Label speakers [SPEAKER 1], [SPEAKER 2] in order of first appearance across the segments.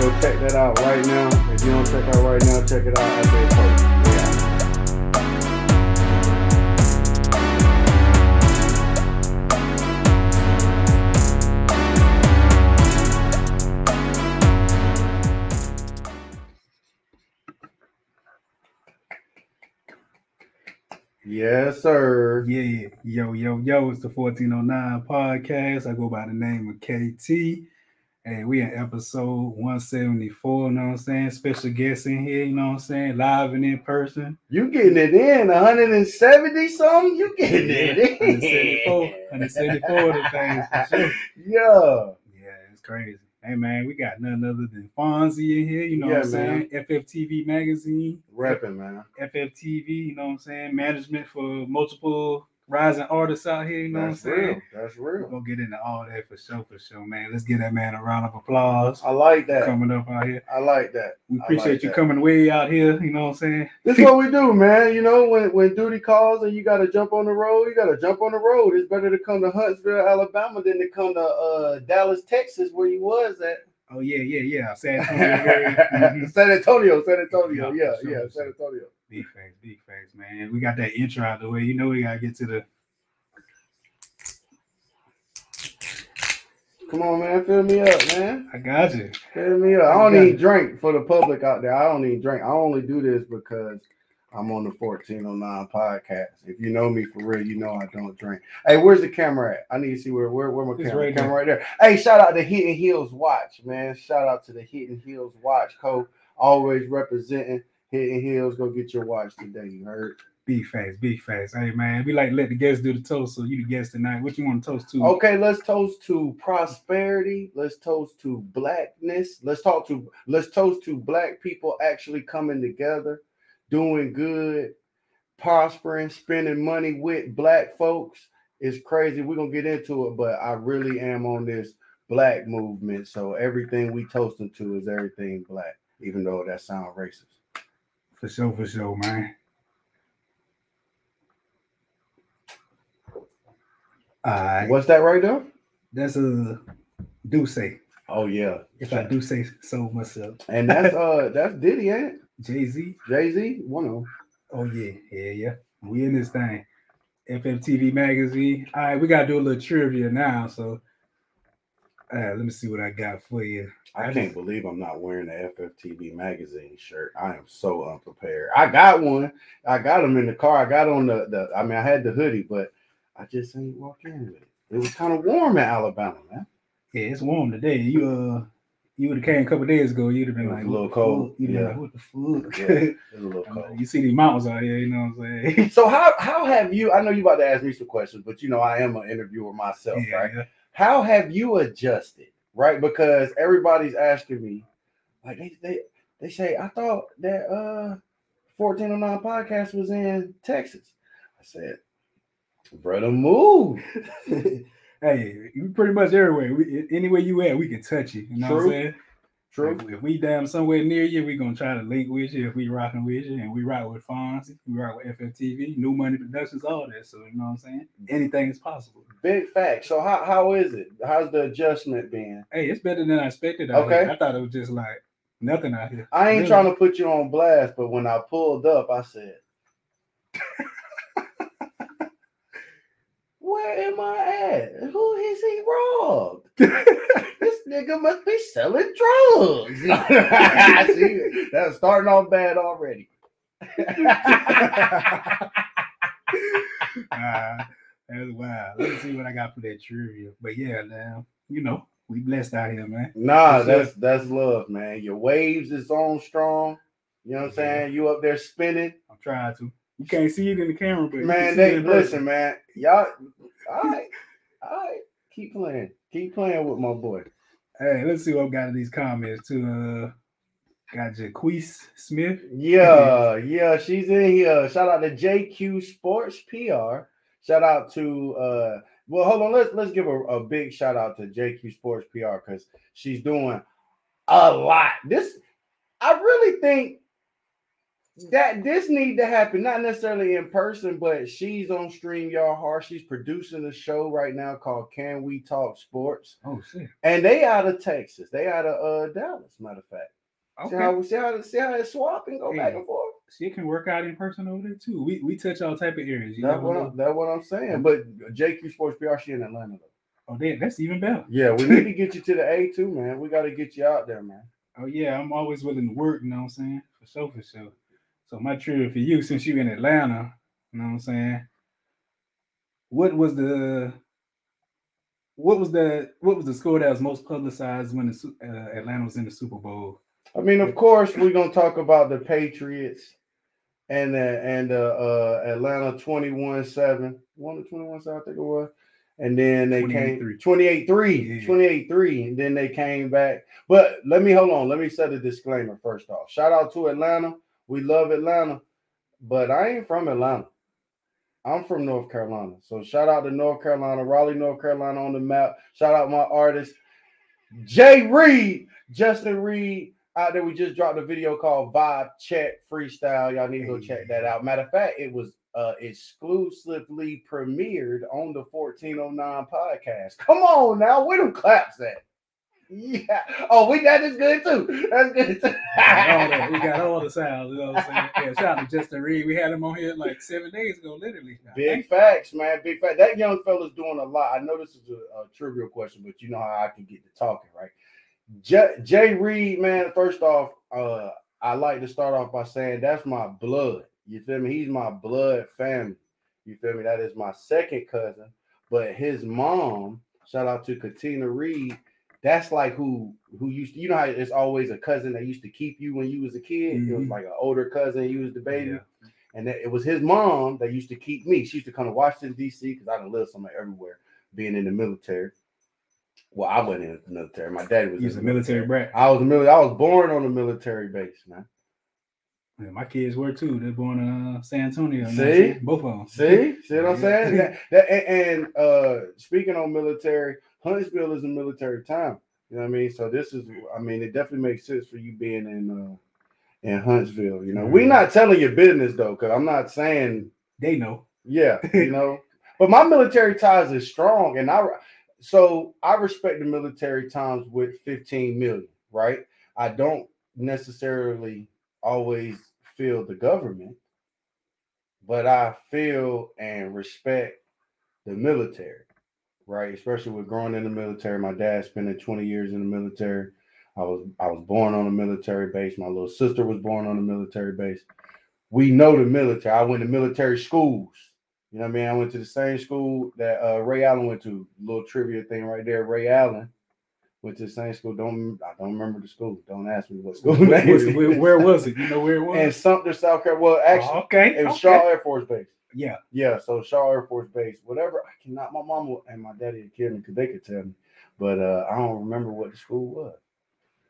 [SPEAKER 1] go check that out right now. If you don't check out right now, check it out after it posts. Yes, sir.
[SPEAKER 2] Yeah, yo, yo, yo, it's the 1409 podcast. I go by the name of KT. Hey, we in episode 174, you know what I'm saying? Special guest in here, you know what I'm saying? Live and in person.
[SPEAKER 1] You getting it in 170 something? You getting it in.
[SPEAKER 2] 174, 174 of the things for sure.
[SPEAKER 1] Yeah.
[SPEAKER 2] Yeah, it's crazy. Hey man, we got none other than Fonzie in here, you know
[SPEAKER 1] Yeah,
[SPEAKER 2] what I'm saying? FFTV magazine,
[SPEAKER 1] Repping, man.
[SPEAKER 2] FFTV, you know what I'm saying? Management for multiple rising artists out here, you know
[SPEAKER 1] That's
[SPEAKER 2] what I'm saying?
[SPEAKER 1] real. That's
[SPEAKER 2] We're
[SPEAKER 1] real.
[SPEAKER 2] gonna get into all that for sure, for sure, man. Let's give that man a round of applause
[SPEAKER 1] I like that.
[SPEAKER 2] coming up out here.
[SPEAKER 1] I like that.
[SPEAKER 2] We appreciate
[SPEAKER 1] like
[SPEAKER 2] you
[SPEAKER 1] that.
[SPEAKER 2] coming way out here, you know what I'm saying?
[SPEAKER 1] This is what we do, man. You know, when, when duty calls and you got to jump on the road, you got to jump on the road. It's better to come to Huntsville, Alabama than to come to uh, Dallas, Texas, where you was at.
[SPEAKER 2] Oh yeah, yeah, yeah. San Antonio.
[SPEAKER 1] San Antonio, San Antonio.
[SPEAKER 2] Yeah,
[SPEAKER 1] Yeah,
[SPEAKER 2] sure,
[SPEAKER 1] yeah, San. Antonio.
[SPEAKER 2] Big facts, big facts, man. We got that intro out of the way. You know we gotta get to the
[SPEAKER 1] Come on, man. Fill me up, man.
[SPEAKER 2] I got you.
[SPEAKER 1] Fill me up. I don't
[SPEAKER 2] need
[SPEAKER 1] even drink for the public out there. I don't need drink. I only do this because I'm on the 1409 podcast. If you know me for real, you know I don't drink. Hey, where's the camera at? I need to see where where, where my
[SPEAKER 2] It's
[SPEAKER 1] camera,
[SPEAKER 2] right
[SPEAKER 1] camera right there. Hey, shout out to Hidden Hills Watch, man. Shout out to the Hidden Hills Watch Co. Always representing Hidden Hills. Go get your watch today. You heard?
[SPEAKER 2] Big facts, big facts. Hey man, we like to let the guests do the toast. So you the guest tonight. What you want to toast to?
[SPEAKER 1] Okay, let's toast to prosperity. Let's toast to blackness. Let's talk to let's toast to black people actually coming together, doing good, prospering, spending money with black folks. It's crazy. We're gonna get into it, but I really am on this black movement. So everything we toasting to is everything black, even though that sounds racist.
[SPEAKER 2] For sure, for sure, man. All right.
[SPEAKER 1] What's that right there?
[SPEAKER 2] That's a do say.
[SPEAKER 1] Oh yeah.
[SPEAKER 2] If I do say so myself.
[SPEAKER 1] And that's uh that's Diddy, ain't it?
[SPEAKER 2] Jay Z.
[SPEAKER 1] Jay-Z? One of them.
[SPEAKER 2] Oh yeah, yeah, yeah. We in this thing. FFTV magazine. All right, we gotta do a little trivia now. So uh, let me see what I got for you.
[SPEAKER 1] I can't believe I'm not wearing the FFTV magazine shirt. I am so unprepared. I got one. I got them in the car. I got on the, the I mean, I had the hoodie, but I just ain't walk in with it. It was kind of warm in Alabama, man.
[SPEAKER 2] Yeah, it's warm today. You uh you would have came a couple days ago, you'd have been like
[SPEAKER 1] a little cold.
[SPEAKER 2] You'd
[SPEAKER 1] yeah.
[SPEAKER 2] like, what the fuck?
[SPEAKER 1] Yeah, it was a little cold.
[SPEAKER 2] you see these mountains out here, you know what I'm saying?
[SPEAKER 1] So how how have you? I know you about to ask me some questions, but you know I am an interviewer myself,
[SPEAKER 2] yeah,
[SPEAKER 1] right?
[SPEAKER 2] yeah.
[SPEAKER 1] How have you adjusted, right? Because everybody's asking me, like they they they say, I thought that uh 1409 podcast was in Texas. I said, brother, move.
[SPEAKER 2] Hey, you pretty much everywhere. We, anywhere you at, we can touch you. You know what I'm
[SPEAKER 1] True.
[SPEAKER 2] saying?
[SPEAKER 1] True.
[SPEAKER 2] If, if we down somewhere near you, we gonna try to link with you. If we rocking with you, and we rock with Fonz, we rock with FFTV, New Money Productions, all that. So you know what I'm saying? Anything is possible.
[SPEAKER 1] Big fact. So how how is it? How's the adjustment been?
[SPEAKER 2] Hey, it's better than I expected.
[SPEAKER 1] Okay.
[SPEAKER 2] here. I thought it was just like nothing out here.
[SPEAKER 1] I ain't
[SPEAKER 2] Really.
[SPEAKER 1] trying to put you on blast, but when I pulled up, I said, Where am I at? Who is he robbed? nigga must be selling drugs. See, that's starting off bad already.
[SPEAKER 2] Ah, that's wild. Let me see what I got for that trivia. But yeah, now you know we blessed out here, man.
[SPEAKER 1] Nah, that's that's love, man. Your waves is on strong. You know what I'm saying? You up there spinning.
[SPEAKER 2] I'm trying to. You can't see it in the camera, but
[SPEAKER 1] Man, they
[SPEAKER 2] it in person.
[SPEAKER 1] listen, man. Y'all all right. All right. Keep playing. Keep playing with my boy.
[SPEAKER 2] Hey, let's see what I've got in these comments too. Uh, got Jaquise Smith.
[SPEAKER 1] Yeah, yeah, she's in here. Shout out to JQ Sports PR. Shout out to uh well hold on, let's let's give a, a big shout out to JQ Sports PR because she's doing a lot. This I really think that this need to happen, not necessarily in person, but she's on stream, y'all Hard. She's producing a show right now called Can We Talk Sports,
[SPEAKER 2] Oh shit.
[SPEAKER 1] and they out of Texas. They out of uh Dallas, matter of fact. See
[SPEAKER 2] Okay.
[SPEAKER 1] how we see how see how it swap and go back and forth.
[SPEAKER 2] She can work out in person over there too. We we touch all type of areas. You
[SPEAKER 1] That's what
[SPEAKER 2] know.
[SPEAKER 1] I'm, that's what I'm saying. But JQ Sports PR, she in Atlanta though.
[SPEAKER 2] Oh, damn, that's even better.
[SPEAKER 1] Yeah, we need to get you to the A too, man. We got to get you out there, man.
[SPEAKER 2] Oh yeah, I'm always willing to work. You know what I'm saying? For sure, for sure. So my trip for you, since you in Atlanta, you know what I'm saying? What was the what was the what was the score that was most publicized when the uh, Atlanta was in the Super Bowl?
[SPEAKER 1] I mean, of course, we're gonna talk about the Patriots and the and the uh, Atlanta 21-7. One to 21-7, I think it was. And then they came
[SPEAKER 2] 28-3.
[SPEAKER 1] 28-3,
[SPEAKER 2] Yeah.
[SPEAKER 1] 28-3, and then they came back. But let me hold on. Let me set a disclaimer first off. Shout out to Atlanta. We love Atlanta, but I ain't from Atlanta. I'm from North Carolina. So shout out to North Carolina, Raleigh, North Carolina on the map. Shout out my artist, Jay Reed, Justin Reed. Out there, we just dropped a video called Vibe Check Freestyle. Y'all need to go check that out. Matter of fact, it was uh exclusively premiered on the 1409 podcast. Come on now, where them claps at? Yeah. Oh, we that is good too. That's good too.
[SPEAKER 2] We got all that. We got all the sounds. You know what I'm saying? Yeah, shout out to Justin Reed. We had him on here like seven days ago, literally.
[SPEAKER 1] Big facts, man. Big fact. That young fella's doing a lot. I know this is a, a trivial question, but you know how I can get to talking, right? J- Jay Reed, man. First off, uh, I like to start off by saying that's my blood. You feel me? He's my blood family. You feel me? That is my second cousin, but his mom. Shout out to Katina Reed. That's like who who used to. You know how it's always a cousin that used to keep you when you was a kid. It was
[SPEAKER 2] Mhm.
[SPEAKER 1] like an older cousin. You was the baby.
[SPEAKER 2] Yeah.
[SPEAKER 1] And that, it was his mom that used to keep me. She used to come to Washington, D.C., because I done lived somewhere everywhere, being in the military. Well, I wasn't in the military. My daddy was
[SPEAKER 2] He was
[SPEAKER 1] in
[SPEAKER 2] a military brat.
[SPEAKER 1] I was a military. I was born on a military base, man.
[SPEAKER 2] Yeah, my kids were too. They're born in uh, San Antonio. you know what I'm
[SPEAKER 1] See?
[SPEAKER 2] both of them.
[SPEAKER 1] See, see what I'm saying? That, that, and, and uh, speaking on military, Huntsville is a military town. You know what I mean? So this is, I mean, it definitely makes sense for you being in uh, in Huntsville. You know, we're
[SPEAKER 2] Mhm.
[SPEAKER 1] not telling your business though, because I'm not saying
[SPEAKER 2] They know.
[SPEAKER 1] Yeah, you know. but my military ties is strong, and I so I respect the military times with 15 million, right? I don't necessarily always feel the government, but I feel and respect the military, right? Especially with growing in the military. My dad spending 20 years in the military. I was I was born on a military base. My little sister was born on a military base. We know the military. I went to military schools. You know what I mean? I went to the same school that uh, Ray Allen went to. Little trivia thing right there. Ray Allen went to the same school. Don't I don't remember the school. Don't ask me what school
[SPEAKER 2] Where,
[SPEAKER 1] name.
[SPEAKER 2] where, where was it? You know where it was?
[SPEAKER 1] And Sumter, South Carolina. Well, actually,
[SPEAKER 2] Oh, okay.
[SPEAKER 1] it was
[SPEAKER 2] okay.
[SPEAKER 1] Shaw Air Force Base.
[SPEAKER 2] Yeah.
[SPEAKER 1] Yeah, so Shaw Air Force Base, whatever. I cannot. My mom and my daddy would kill me because they could tell me, but uh, I don't remember what the school was.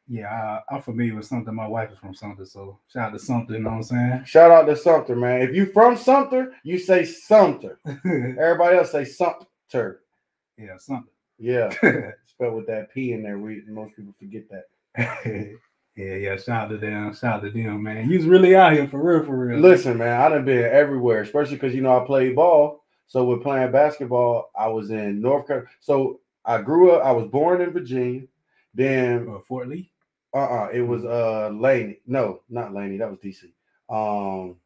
[SPEAKER 2] Yeah, I, I'm familiar with something. My wife is from something, so shout out to something. You know what I'm saying?
[SPEAKER 1] Shout out to Sumter, man. If you from Sumter, you say Sumter. Everybody else say Sumter.
[SPEAKER 2] yeah, something.
[SPEAKER 1] Yeah, spelled with that P in there. We most people forget that.
[SPEAKER 2] yeah, yeah. Shout out to them. Shout out to them, man. He's really out here for real, for real.
[SPEAKER 1] Listen, man, I done been everywhere, especially because you know I played ball. So with playing basketball, I was in North Carolina. So I grew up. I was born in Virginia. Then
[SPEAKER 2] Uh, Fort Lee.
[SPEAKER 1] Uh uh it was uh Laney. No, not Laney. That was DC. Um,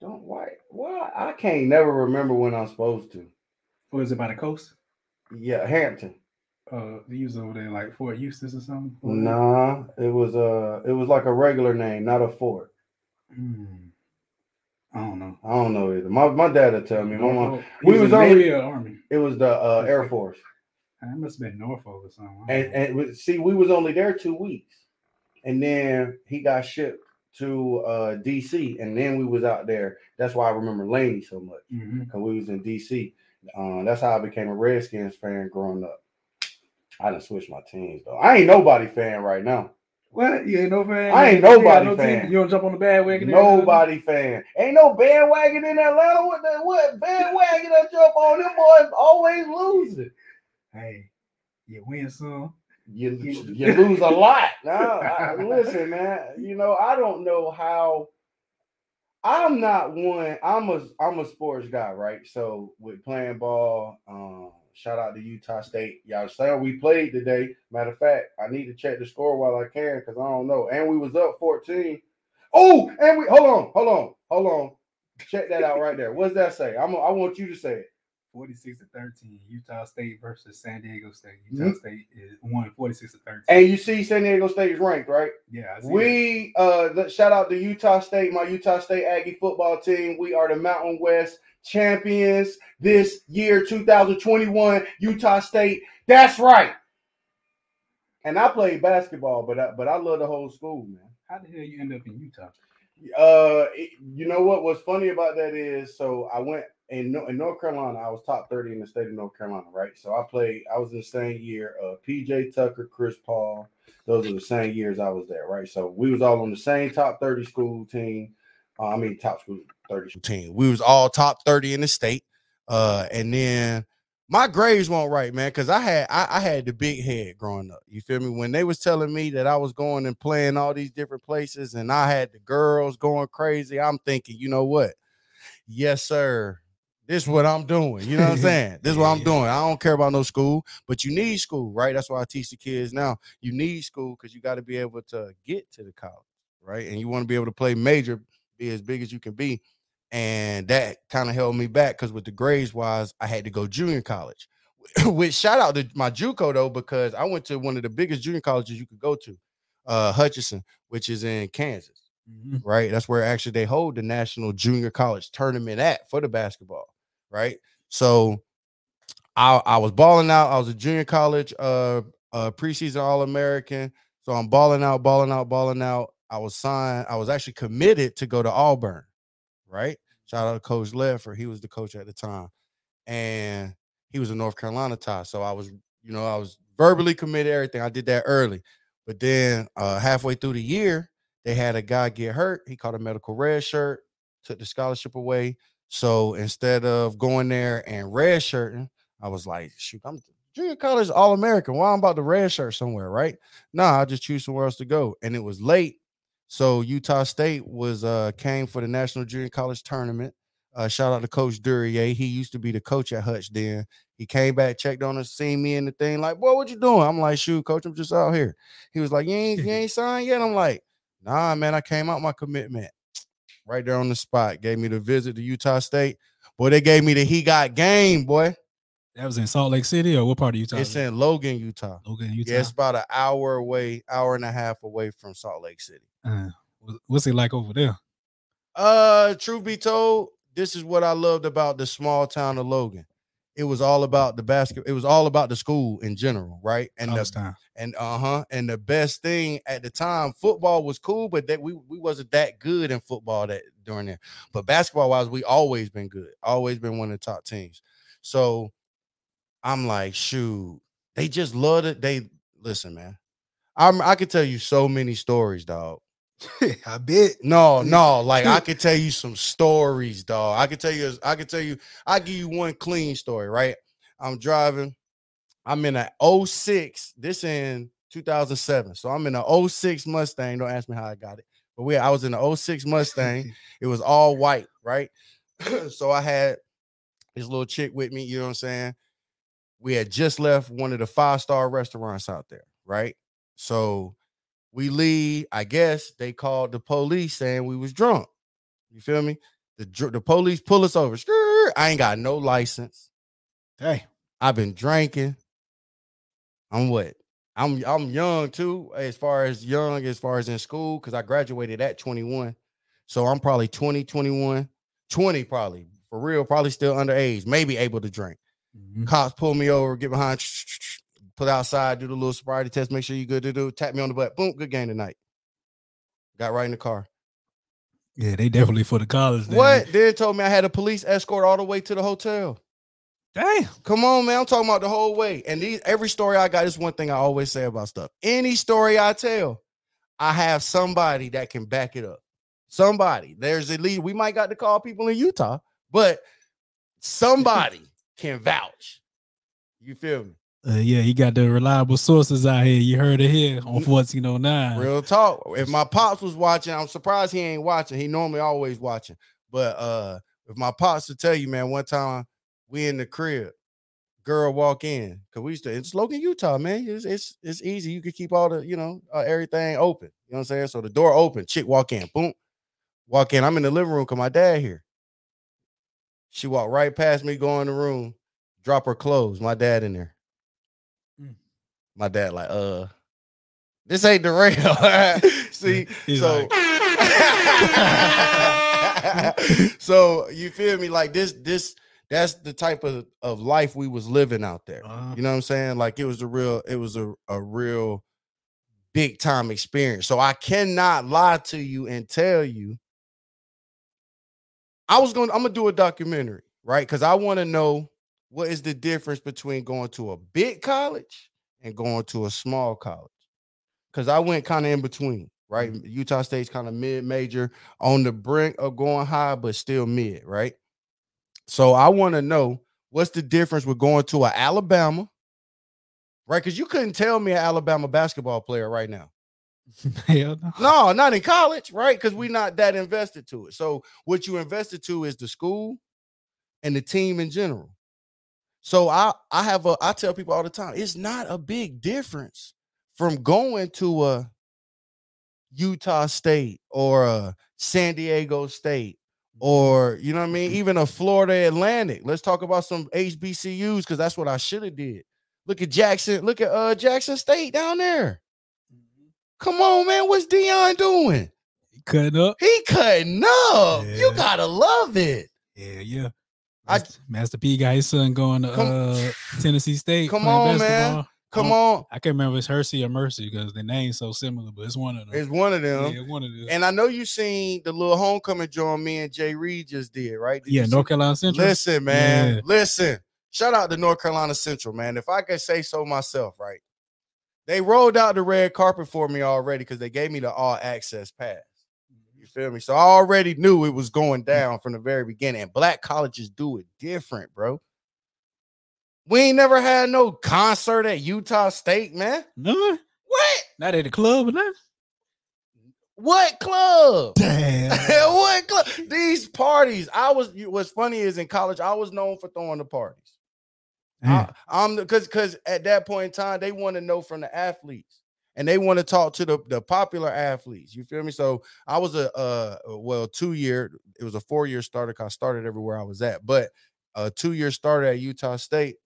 [SPEAKER 1] don't why why I can't never remember when I'm supposed to.
[SPEAKER 2] Is it by the coast?
[SPEAKER 1] Yeah, Hampton.
[SPEAKER 2] Uh, you was over there like Fort Eustis or something.
[SPEAKER 1] Nah, it was uh it was like a regular name, not a fort.
[SPEAKER 2] Mm. I don't know.
[SPEAKER 1] I don't know either. My my dad will tell me. My mom, we was only-
[SPEAKER 2] Army.
[SPEAKER 1] it was the uh, Air Force.
[SPEAKER 2] That must have been Norfolk or something.
[SPEAKER 1] And and see, we was only there two weeks, and then he got shipped to uh DC, and then we was out there. That's why I remember Laney so much. Because we was in DC. Um, that's how I became a Redskins fan growing up. I done switched my teams though. I ain't nobody fan right now.
[SPEAKER 2] What? You ain't no fan?
[SPEAKER 1] I ain't nobody
[SPEAKER 2] no team?
[SPEAKER 1] fan.
[SPEAKER 2] You don't jump on the bandwagon?
[SPEAKER 1] Nobody fan. Ain't no bandwagon in Atlanta. What the what bandwagon I jump on? Them boys always losing.
[SPEAKER 2] Hey, you win some.
[SPEAKER 1] you you lose a lot. Now, I, listen, man. You know, I don't know how. I'm not one. I'm a I'm a sports guy, right? So with playing ball, um, shout out to Utah State. Y'all say we played today. Matter of fact, I need to check the score while I can because I don't know. And we was up 14. Oh, and we hold on, hold on, hold on. Check that out right there. What does that say? I'm. I want you to say it.
[SPEAKER 2] 46 to 13. Utah State versus San Diego State. Utah mm-hmm. State is won 46 to 13.
[SPEAKER 1] And you see San Diego State is ranked, right?
[SPEAKER 2] Yeah.
[SPEAKER 1] we that. uh shout out to Utah State, my Utah State Aggie football team. We are the Mountain West champions this year 2021 Utah State. That's right. And I played basketball, but I, but I love the whole school, man.
[SPEAKER 2] How the hell you end up in Utah?
[SPEAKER 1] Uh, you know what? What's funny about that is, so I went in, in North Carolina. I was top thirty in the state of North Carolina, right? So I played. I was in the same year. Uh, PJ Tucker, Chris Paul. Those are the same years I was there, right? So we was all on the same top thirty school team. Uh, I mean, top school thirty team. We was all top thirty in the state. Uh, and then my grades weren't right, man, because I had I, I, had the big head growing up. You feel me? When they was telling me that I was going and playing all these different places, and I had the girls going crazy, I'm thinking, you know what? Yes, sir. This is what I'm doing. You know what I'm saying? This is what I'm doing. I don't care about no school, but you need school, right? That's why I teach the kids now. You need school because you got to be able to get to the college, right? And you want to be able to play major, be as big as you can be and that kind of held me back because with the grades wise, I had to go junior college. Which shout out to my JUCO though, because I went to one of the biggest junior colleges you could go to, uh, Hutchinson, which is in Kansas. Mm-hmm. Right, that's where actually they hold the national junior college tournament at for the basketball. Right, so I, I was balling out. I was a junior college uh, uh preseason All American. So I'm balling out, balling out, balling out. I was signed. I was actually committed to go to Auburn right? Shout out to Coach Leffer. He was the coach at the time. And he was a North Carolina tie. So I was, you know, I was verbally committed everything. I did that early. But then uh halfway through the year, they had a guy get hurt. He caught a medical red shirt, took the scholarship away. So instead of going there and red shirting, I was like, shoot, I'm junior college all American. Why I'm about to red shirt somewhere, right? Nah, I just choose somewhere else to go. And it was late. So Utah State was uh came for the National Junior College Tournament. Uh, shout out to Coach Duryea. He used to be the coach at Hutch then. He came back, checked on us, seen me in the thing, like, boy, what you doing? I'm like, shoot, coach, I'm just out here. He was like, You ain't you ain't signed yet. I'm like, nah, man, I came out my commitment. Right there on the spot. Gave me the visit to Utah State. Boy, they gave me the he got game, boy.
[SPEAKER 2] That was in Salt Lake City or what part of Utah?
[SPEAKER 1] It's in Logan, Utah.
[SPEAKER 2] Logan, Utah.
[SPEAKER 1] Yeah, it's about an hour away, hour and a half away from Salt Lake City.
[SPEAKER 2] Uh, what's it like over there?
[SPEAKER 1] Uh, truth be told, this is what I loved about the small town of Logan. It was all about the basket. It was all about the school in general, right?
[SPEAKER 2] And the time.
[SPEAKER 1] and uh huh. And the best thing at the time, football was cool, but that we we wasn't that good in football that during there. But basketball wise, we always been good. Always been one of the top teams. So I'm like, shoot, they just love it. They listen, man. I'm I could tell you so many stories, dog.
[SPEAKER 2] I bet.
[SPEAKER 1] No, no, like I could tell you some stories, dog. I could tell you, I could tell you, I give you one clean story, right? I'm driving, I'm in a 06, this in 2007. So I'm in a 06 Mustang. Don't ask me how I got it. But we I was in a 06 Mustang. it was all white, right? so I had this little chick with me, you know what I'm saying? we had just left one of the five star restaurants out there, right? So we leave. I guess they called the police saying we was drunk. You feel me? The the police pull us over. I ain't got no license.
[SPEAKER 2] Hey,
[SPEAKER 1] I've been drinking. I'm what? I'm I'm young too, as far as young, as far as in school, because I graduated at 21. So I'm probably 20, 21, 20 probably for real, probably still underage, maybe able to drink. Mm-hmm. Cops pull me over, get behind, put outside, do the little sobriety test, make sure you're good to do, tap me on the butt. Boom, good game tonight. Got right in the car.
[SPEAKER 2] Yeah, they definitely for the college.
[SPEAKER 1] Then. What? Then told me I had a police escort all the way to the hotel.
[SPEAKER 2] Damn.
[SPEAKER 1] Come on, man. I'm talking about the whole way. And these every story I got is one thing I always say about stuff. Any story I tell, I have somebody that can back it up. Somebody. There's a lead. We might got to call people in Utah, but somebody can vouch. You feel me?
[SPEAKER 2] Uh, yeah, he got the reliable sources out here. You heard it here on 1409.
[SPEAKER 1] Real talk. If my pops was watching, I'm surprised he ain't watching. He normally always watching. But uh if my pops to tell you, man, one time we in the crib, girl walk in because we used to it's Logan, Utah, man. It's, it's it's easy. You could keep all the you know uh, everything open. You know what I'm saying? So the door open, chick walk in, boom, walk in. I'm in the living room because my dad here. She walked right past me, go in the room, drop her clothes. My dad in there. My dad like, uh, this ain't the real. See,
[SPEAKER 2] He's
[SPEAKER 1] so so you feel me? Like this, this that's the type of, of life we was living out there.
[SPEAKER 2] Uh-huh.
[SPEAKER 1] You know what I'm saying? Like it was a real, it was a, a real big time experience. So I cannot lie to you and tell you. I was going, to I'm gonna do a documentary, right? Because I want to know what is the difference between going to a big college and going to a small college. Because I went kind of in between, right? Mm-hmm. Utah State's kind of mid major on the brink of going high, but still mid, right? So I want to know what's the difference with going to a Alabama, right? Because you couldn't tell me an Alabama basketball player right now.
[SPEAKER 2] Hell no.
[SPEAKER 1] No, not in college, right? Because we're mm. not that invested to it. So what you invested to is the school and the team in general. So I I have a I tell people all the time, it's not a big difference from going to a Utah State or a San Diego State or you know what I mean, even a Florida Atlantic. Let's talk about some HBCUs because that's what I should have did. Look at Jackson, look at uh Jackson State down there. Come on, man. What's Deion doing?
[SPEAKER 2] He cutting up.
[SPEAKER 1] He cutting up. You gotta love it.
[SPEAKER 2] Yeah, yeah.
[SPEAKER 1] I-
[SPEAKER 2] Master, Master P got his son going to
[SPEAKER 1] Come-
[SPEAKER 2] uh, Tennessee State.
[SPEAKER 1] Come on, man. Come
[SPEAKER 2] Oh,
[SPEAKER 1] on.
[SPEAKER 2] I can't remember if it's Hercy or Mercy because the name's so similar, but it's one of them.
[SPEAKER 1] It's one of them.
[SPEAKER 2] yeah, one of them.
[SPEAKER 1] And I know you seen the little homecoming joint me and Jay Reed just did, right? Did
[SPEAKER 2] yeah, North Carolina Central.
[SPEAKER 1] Listen, man.
[SPEAKER 2] Yeah.
[SPEAKER 1] Listen. Shout out to North Carolina Central, man. If I could say so myself, right? They rolled out the red carpet for me already because they gave me the all access pass. Feel me? So I already knew it was going mm. down from the very beginning. And black colleges do it different, bro. We ain't never had no concert at Utah State, man.
[SPEAKER 2] No,
[SPEAKER 1] What?
[SPEAKER 2] not at the club or nothing.
[SPEAKER 1] What club?
[SPEAKER 2] Damn.
[SPEAKER 1] what club? These parties. I was. What's funny is in college, I was known for throwing the parties. I, I'm because because at that point in time, they want to know from the athletes and they want to talk to the, the popular athletes. You feel me? So I was a uh well two year. It was a four year starter. 'cause I started everywhere I was at, but a two year starter at Utah State.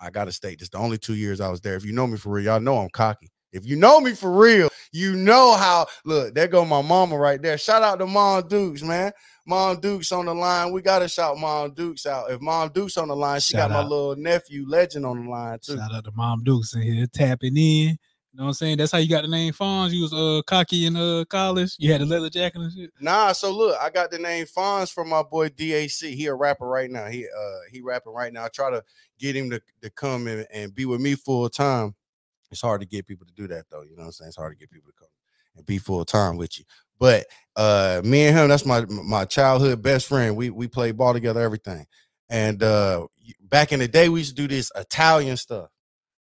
[SPEAKER 1] I gotta state this: the only two years I was there. If you know me for real, y'all know I'm cocky. If you know me for real, you know how. Look, there go my mama right there. Shout out to Mom Dukes, man. Mom Dukes on the line. We gotta shout Mom Dukes out. If Mom Dukes on the line, she
[SPEAKER 2] Shout
[SPEAKER 1] got my little nephew Legend on the line too.
[SPEAKER 2] Shout out to Mom Dukes in here tapping in. You know what I'm saying? That's how you got the name Fonz. You was uh cocky in uh college. You had a leather jacket and shit.
[SPEAKER 1] Nah, so look, I got the name Fonz from my boy DAC. He a rapper right now. He uh he rapping right now. I try to get him to, to come in and be with me full time. It's hard to get people to do that though. You know what I'm saying? It's hard to get people to come and be full time with you. But uh me and him, that's my my childhood best friend. We we played ball together, everything. And uh back in the day, we used to do this Italian stuff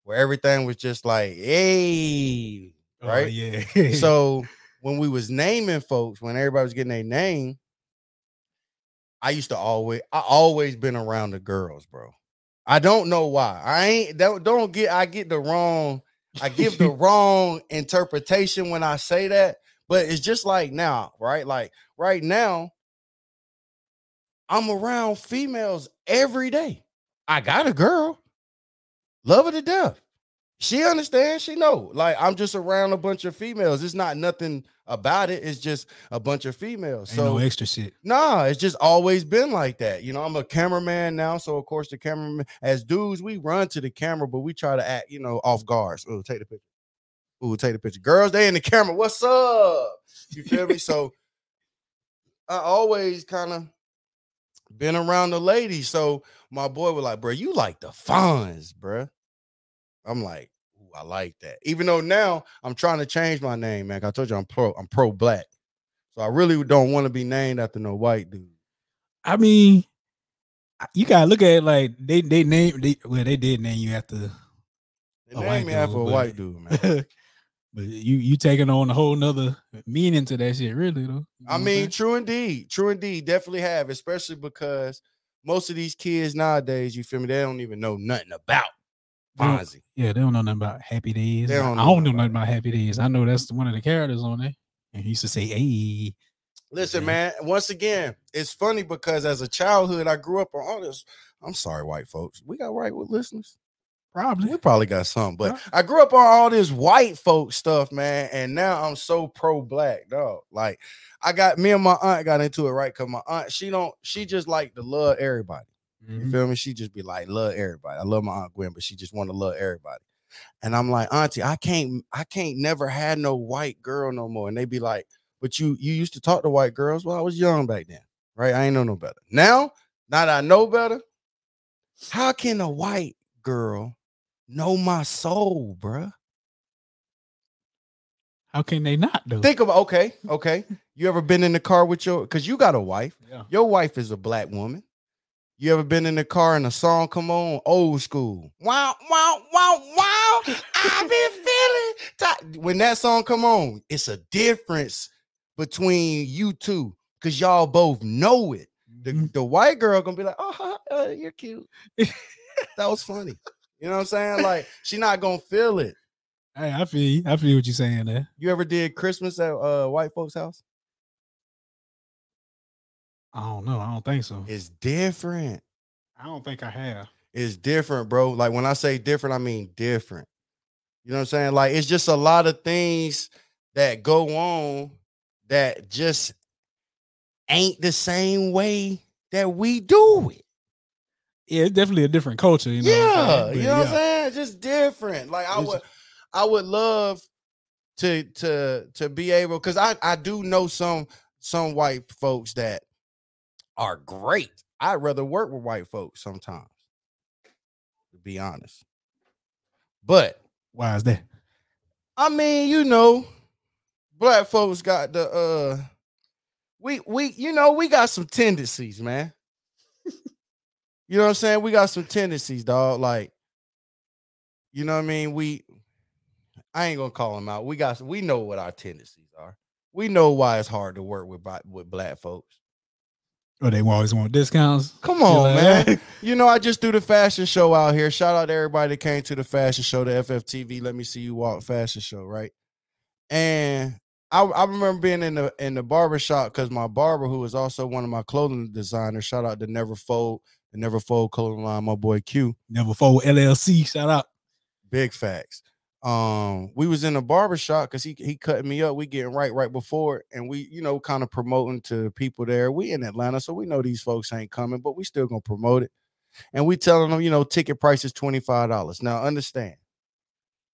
[SPEAKER 1] where everything was just like, hey,
[SPEAKER 2] Oh,
[SPEAKER 1] right?
[SPEAKER 2] yeah.
[SPEAKER 1] so when we was naming folks, when everybody was getting their name, I used to always, I always been around the girls, bro. I don't know why. I ain't don't don't get I get the wrong, I give the wrong interpretation when I say that, but it's just like now, right? Like right now, I'm around females every day. I got a girl, love her to death. She understands. She know. Like I'm just around a bunch of females. It's not nothing about it. It's just a bunch of females.
[SPEAKER 2] Ain't
[SPEAKER 1] so
[SPEAKER 2] no extra shit.
[SPEAKER 1] Nah, it's just always been like that. You know, I'm a cameraman now, so of course the cameraman, as dudes, we run to the camera, but we try to act, you know, off guards. Oh, take the picture. Ooh, take the picture. Girls, they in the camera. What's up? You feel me? So I always kind of been around the ladies. So my boy was like, bro, you like the Fonz, bro. I'm like, I like that. Even though now I'm trying to change my name, man. I told you I'm pro, I'm pro black. So I really don't want to be named after no white dude.
[SPEAKER 2] I mean, You gotta look at it like they they name they well they did name you after
[SPEAKER 1] They
[SPEAKER 2] A
[SPEAKER 1] named
[SPEAKER 2] white
[SPEAKER 1] me after a
[SPEAKER 2] dude,
[SPEAKER 1] white dude, man.
[SPEAKER 2] but you you taking on a whole nother meaning to that shit, really though. You know
[SPEAKER 1] I mean, true indeed, true indeed, definitely have, especially because most of these kids nowadays, you feel me, they don't even know nothing about Fonzie.
[SPEAKER 2] yeah, they don't know nothing about Happy Days.
[SPEAKER 1] They
[SPEAKER 2] I
[SPEAKER 1] don't
[SPEAKER 2] I
[SPEAKER 1] know
[SPEAKER 2] don't know
[SPEAKER 1] nothing
[SPEAKER 2] about Happy Days. I know that's one of the characters on there. And he used to say, "Hey,
[SPEAKER 1] Listen, man, once again, it's funny because as a childhood, I grew up on all this. I'm sorry, white folks. We got right with listeners.
[SPEAKER 2] Probably."
[SPEAKER 1] We probably got some, but. I grew up on all this white folk stuff, man. And now I'm so pro black, dog. Like I got me and my aunt got into it, right? Cause my aunt, she don't, she just like to love everybody. You
[SPEAKER 2] Mhm.
[SPEAKER 1] feel me? She just be like, love everybody. I love my aunt Gwen, but she just want to love everybody. And I'm like, Auntie, I can't, I can't never had no white girl no more. And they be like, but you you used to talk to white girls. Well, I was young back then, right? I ain't know no better. Now, now that I know better, how can a white girl know my soul, bruh?
[SPEAKER 2] How can they not though?
[SPEAKER 1] Think about okay, okay. You ever been in the car with your because you got a wife?
[SPEAKER 2] yeah.
[SPEAKER 1] Your wife is a black woman. You ever been in the car and a song come on, old school? Wow, wow, wow, wow. I've been feeling ti- when that song come on, it's a difference between you two because y'all both know it. The,
[SPEAKER 2] Mhm.
[SPEAKER 1] the white girl gonna be like, oh, uh, you're cute. that was funny. You know what I'm saying? Like, she not gonna feel it.
[SPEAKER 2] Hey, I feel you. I feel what you're saying there.
[SPEAKER 1] You ever did Christmas at uh, white folks' house?
[SPEAKER 2] I don't know. I don't think so.
[SPEAKER 1] It's different.
[SPEAKER 2] I don't think I have.
[SPEAKER 1] It's different, bro. Like when I say different, I mean different. You know what I'm saying? Like it's just a lot of things that go on that just ain't the same way that we do it.
[SPEAKER 2] Yeah, it's definitely a different culture. You know
[SPEAKER 1] yeah, you know what. I'm saying? Just different. Like I
[SPEAKER 2] It's-
[SPEAKER 1] would, I would love to to to be able because I I do know some some white folks that are great. I'd rather work with white folks sometimes, to be honest. But
[SPEAKER 2] Why is that?
[SPEAKER 1] I mean, you know, black folks got the uh we we you know, we got some tendencies, man. You know what I'm saying? We got some tendencies, dog. Like, you know what I mean? We I ain't gonna call them out. We got we know what our tendencies are. We know why it's hard to work with black with black folks.
[SPEAKER 2] Or Oh, they always want discounts.
[SPEAKER 1] Come on,
[SPEAKER 2] like
[SPEAKER 1] man. You know, I just threw the fashion show out here. Shout out to everybody that came to the fashion show, the FFTV. Let me see you walk fashion show, right? And I, I remember being in the in the barber shop because my barber, who is also one of my clothing designers, shout out to Never Fold, the Never Fold clothing line, my boy Q.
[SPEAKER 2] Never fold LLC. Shout out.
[SPEAKER 1] Big facts. Um, we was in a barber shop because he he cutting me up. We getting right right before, and we you know kind of promoting to people there. We in Atlanta, so we know these folks ain't coming, but we still gonna promote it. And we telling them, you know, ticket price is twenty five dollars. Now understand,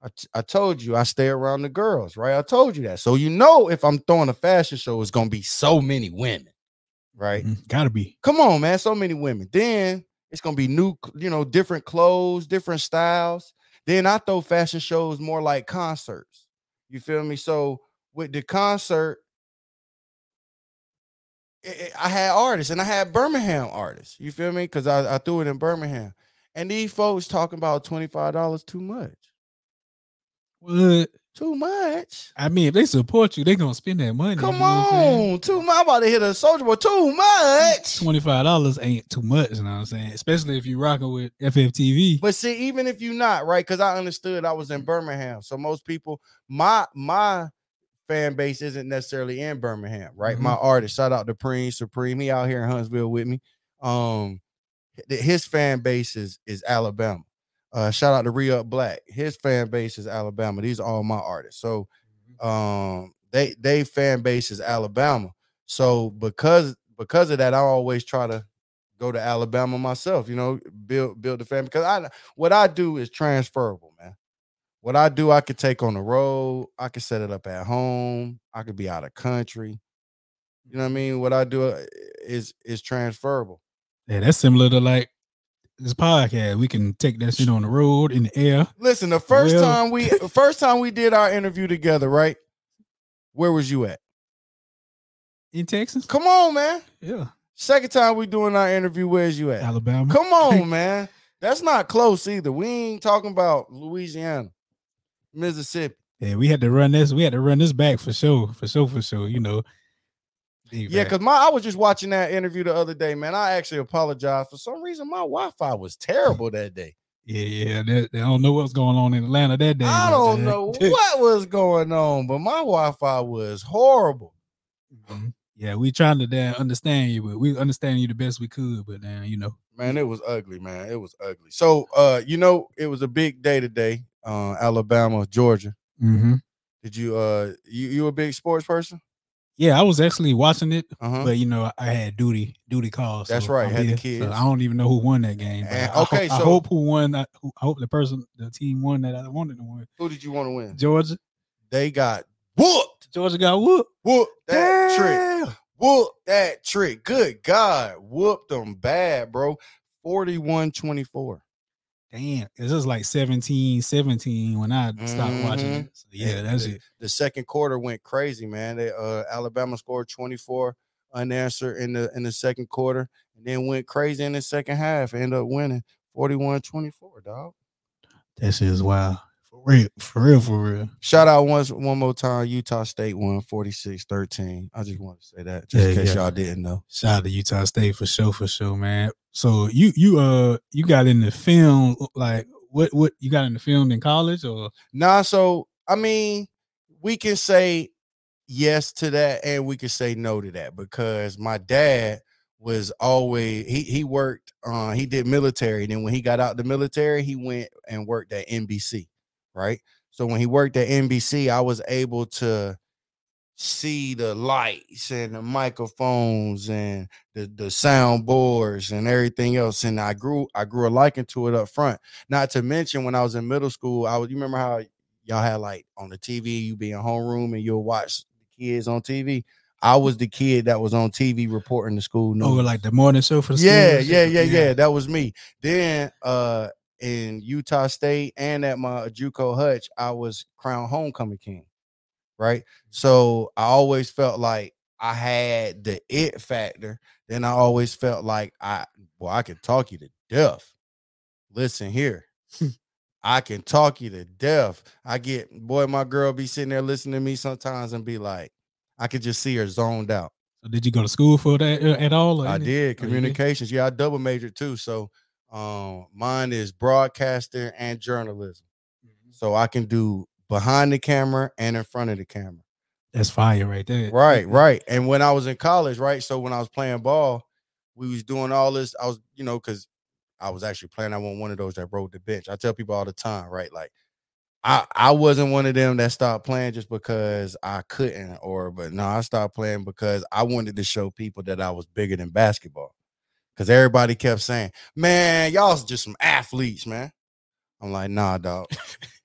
[SPEAKER 1] I, t- I told you I stay around the girls, right? I told you that, so you know if I'm throwing a fashion show, it's gonna be so many women, right?
[SPEAKER 2] Mhm. Gotta be.
[SPEAKER 1] Come on, man. So many women. Then it's gonna be new, you know, different clothes, different styles. Then I throw fashion shows more like concerts. You feel me? So with the concert, i- I I had artists and I had Birmingham artists. You feel me? Because I, I threw it in Birmingham. And these folks talking about $25 too much.
[SPEAKER 2] What?
[SPEAKER 1] Too much.
[SPEAKER 2] I mean, if they support you, they gonna spend that money.
[SPEAKER 1] Come on. Too much. I'm about to hit a soldier boy. Too much.
[SPEAKER 2] Twenty five dollars ain't too much. You know what I'm saying? Especially if you rocking with FFTV.
[SPEAKER 1] But see, even if you're not right, because I understood I was in Birmingham, so most people, my my fan base isn't necessarily in Birmingham, right? My artist, shout out to Preem Supreme, he out here in Huntsville with me. Um, his fan base is is Alabama. Uh, shout out to Re Up Black, his fan base is Alabama. These are all my artists, so um, they they fan base is Alabama. So because because of that, I always try to go to Alabama myself, you know, build build the family. Because I what I do is transferable, man. What I do, I could take on the road, I could set it up at home, I could be out of country. You know what I mean? What I do uh, is is transferable.
[SPEAKER 2] Yeah, that's similar to like this podcast. We can take that shit on the road in the air.
[SPEAKER 1] Listen, the first
[SPEAKER 2] Well-
[SPEAKER 1] time we first time we did our interview together, right? Where was you at?
[SPEAKER 2] In Texas.
[SPEAKER 1] Come on, man.
[SPEAKER 2] Yeah.
[SPEAKER 1] Second time we doing our interview, where's you at?
[SPEAKER 2] Alabama.
[SPEAKER 1] Come on, man. That's not close either. We ain't talking about Louisiana, Mississippi.
[SPEAKER 2] Yeah, we had to run this. We had to run this back for sure, for sure, for sure. You know.
[SPEAKER 1] Yeah, because my I was just watching that interview the other day, man. I actually apologize. For some reason, my Wi-Fi was terrible that day.
[SPEAKER 2] Yeah, yeah. They, they don't know what's going on in Atlanta that day.
[SPEAKER 1] I don't know what was going on, but my Wi-Fi was horrible.
[SPEAKER 2] Mhm. Yeah, we trying to damn understand you, but we understand you the best we could. But then you know,
[SPEAKER 1] Man, it was ugly, man. It was ugly. So uh, you know, it was a big day today. Uh, Alabama, Georgia.
[SPEAKER 2] mm-hmm.
[SPEAKER 1] Did you uh you you a big sports person?
[SPEAKER 2] Yeah, I was actually watching it,
[SPEAKER 1] Uh-huh.
[SPEAKER 2] but you know, I had duty duty calls.
[SPEAKER 1] That's right,
[SPEAKER 2] I'm
[SPEAKER 1] had the kids.
[SPEAKER 2] So I don't even know who won that game.
[SPEAKER 1] And-
[SPEAKER 2] I, I
[SPEAKER 1] okay,
[SPEAKER 2] I
[SPEAKER 1] so-
[SPEAKER 2] hope who won. I, I hope the person, the team won that I wanted to win.
[SPEAKER 1] Who did you want to win?
[SPEAKER 2] Georgia,
[SPEAKER 1] They got whooped.
[SPEAKER 2] Georgia got whooped.
[SPEAKER 1] Whooped that trick.
[SPEAKER 2] Damn.
[SPEAKER 1] Whoop that trick. Good God. Whooped them bad, bro. 41 24.
[SPEAKER 2] Damn, it's just like 17, 17 when I stopped watching
[SPEAKER 1] Mhm.
[SPEAKER 2] it. So, yeah, that's
[SPEAKER 1] the,
[SPEAKER 2] it.
[SPEAKER 1] The second quarter went crazy, man. They uh Alabama scored 24 unanswered in the in the second quarter and then went crazy in the second half. Ended up winning 41 24, dog.
[SPEAKER 2] That shit is wild. For real, for real, for real.
[SPEAKER 1] Shout out once one more time. Utah State won 46 13. I just want to say that just
[SPEAKER 2] Yeah,
[SPEAKER 1] in case
[SPEAKER 2] yeah.
[SPEAKER 1] y'all didn't know.
[SPEAKER 2] Shout out to Utah State for sure, for sure, man. So you you uh you got in the film like what what you got in the film in college or
[SPEAKER 1] Nah, so I mean, we can say yes to that and we can say no to that because my dad was always he he worked uh he did military and then when he got out the military he went and worked at NBC, right? So when he worked at NBC, I was able to see the lights and the microphones and the the sound boards and everything else and I grew I grew a liking to it up front. Not to mention when I was in middle school, I was you remember how y'all had like on the TV, you be in homeroom and you'll watch the kids on TV. I was the kid that was on TV reporting the school news.
[SPEAKER 2] over like the morning show for the school
[SPEAKER 1] yeah, yeah, yeah, yeah. That was me. Then uh in Utah State and at my JUCO Hutch, I was crown homecoming king. Right. So I always felt like I had the it factor. Then I always felt like I well, I can talk you to death. Listen here. I can talk you to death. I get boy, my girl be sitting there listening to me sometimes and be like, I could just see her zoned out.
[SPEAKER 2] So did you go to school for that uh, at all?
[SPEAKER 1] I
[SPEAKER 2] Oh, did?
[SPEAKER 1] communications. Yeah, I double majored too. So um mine is broadcasting and journalism.
[SPEAKER 2] Mm-hmm.
[SPEAKER 1] So I can do behind the camera and in front of the camera.
[SPEAKER 2] That's fire right there.
[SPEAKER 1] Right, mm-hmm. right. And when I was in college, right? So when I was playing ball, we was doing all this. I was, you know, because I was actually playing. I wasn't one of those that rode the bench. I tell people all the time, right? Like I I wasn't one of them that stopped playing just because I couldn't, or but no, I stopped playing because I wanted to show people that I was bigger than basketball. Because everybody kept saying, "Man, y'all's just some athletes, man." I'm like, "Nah, dog,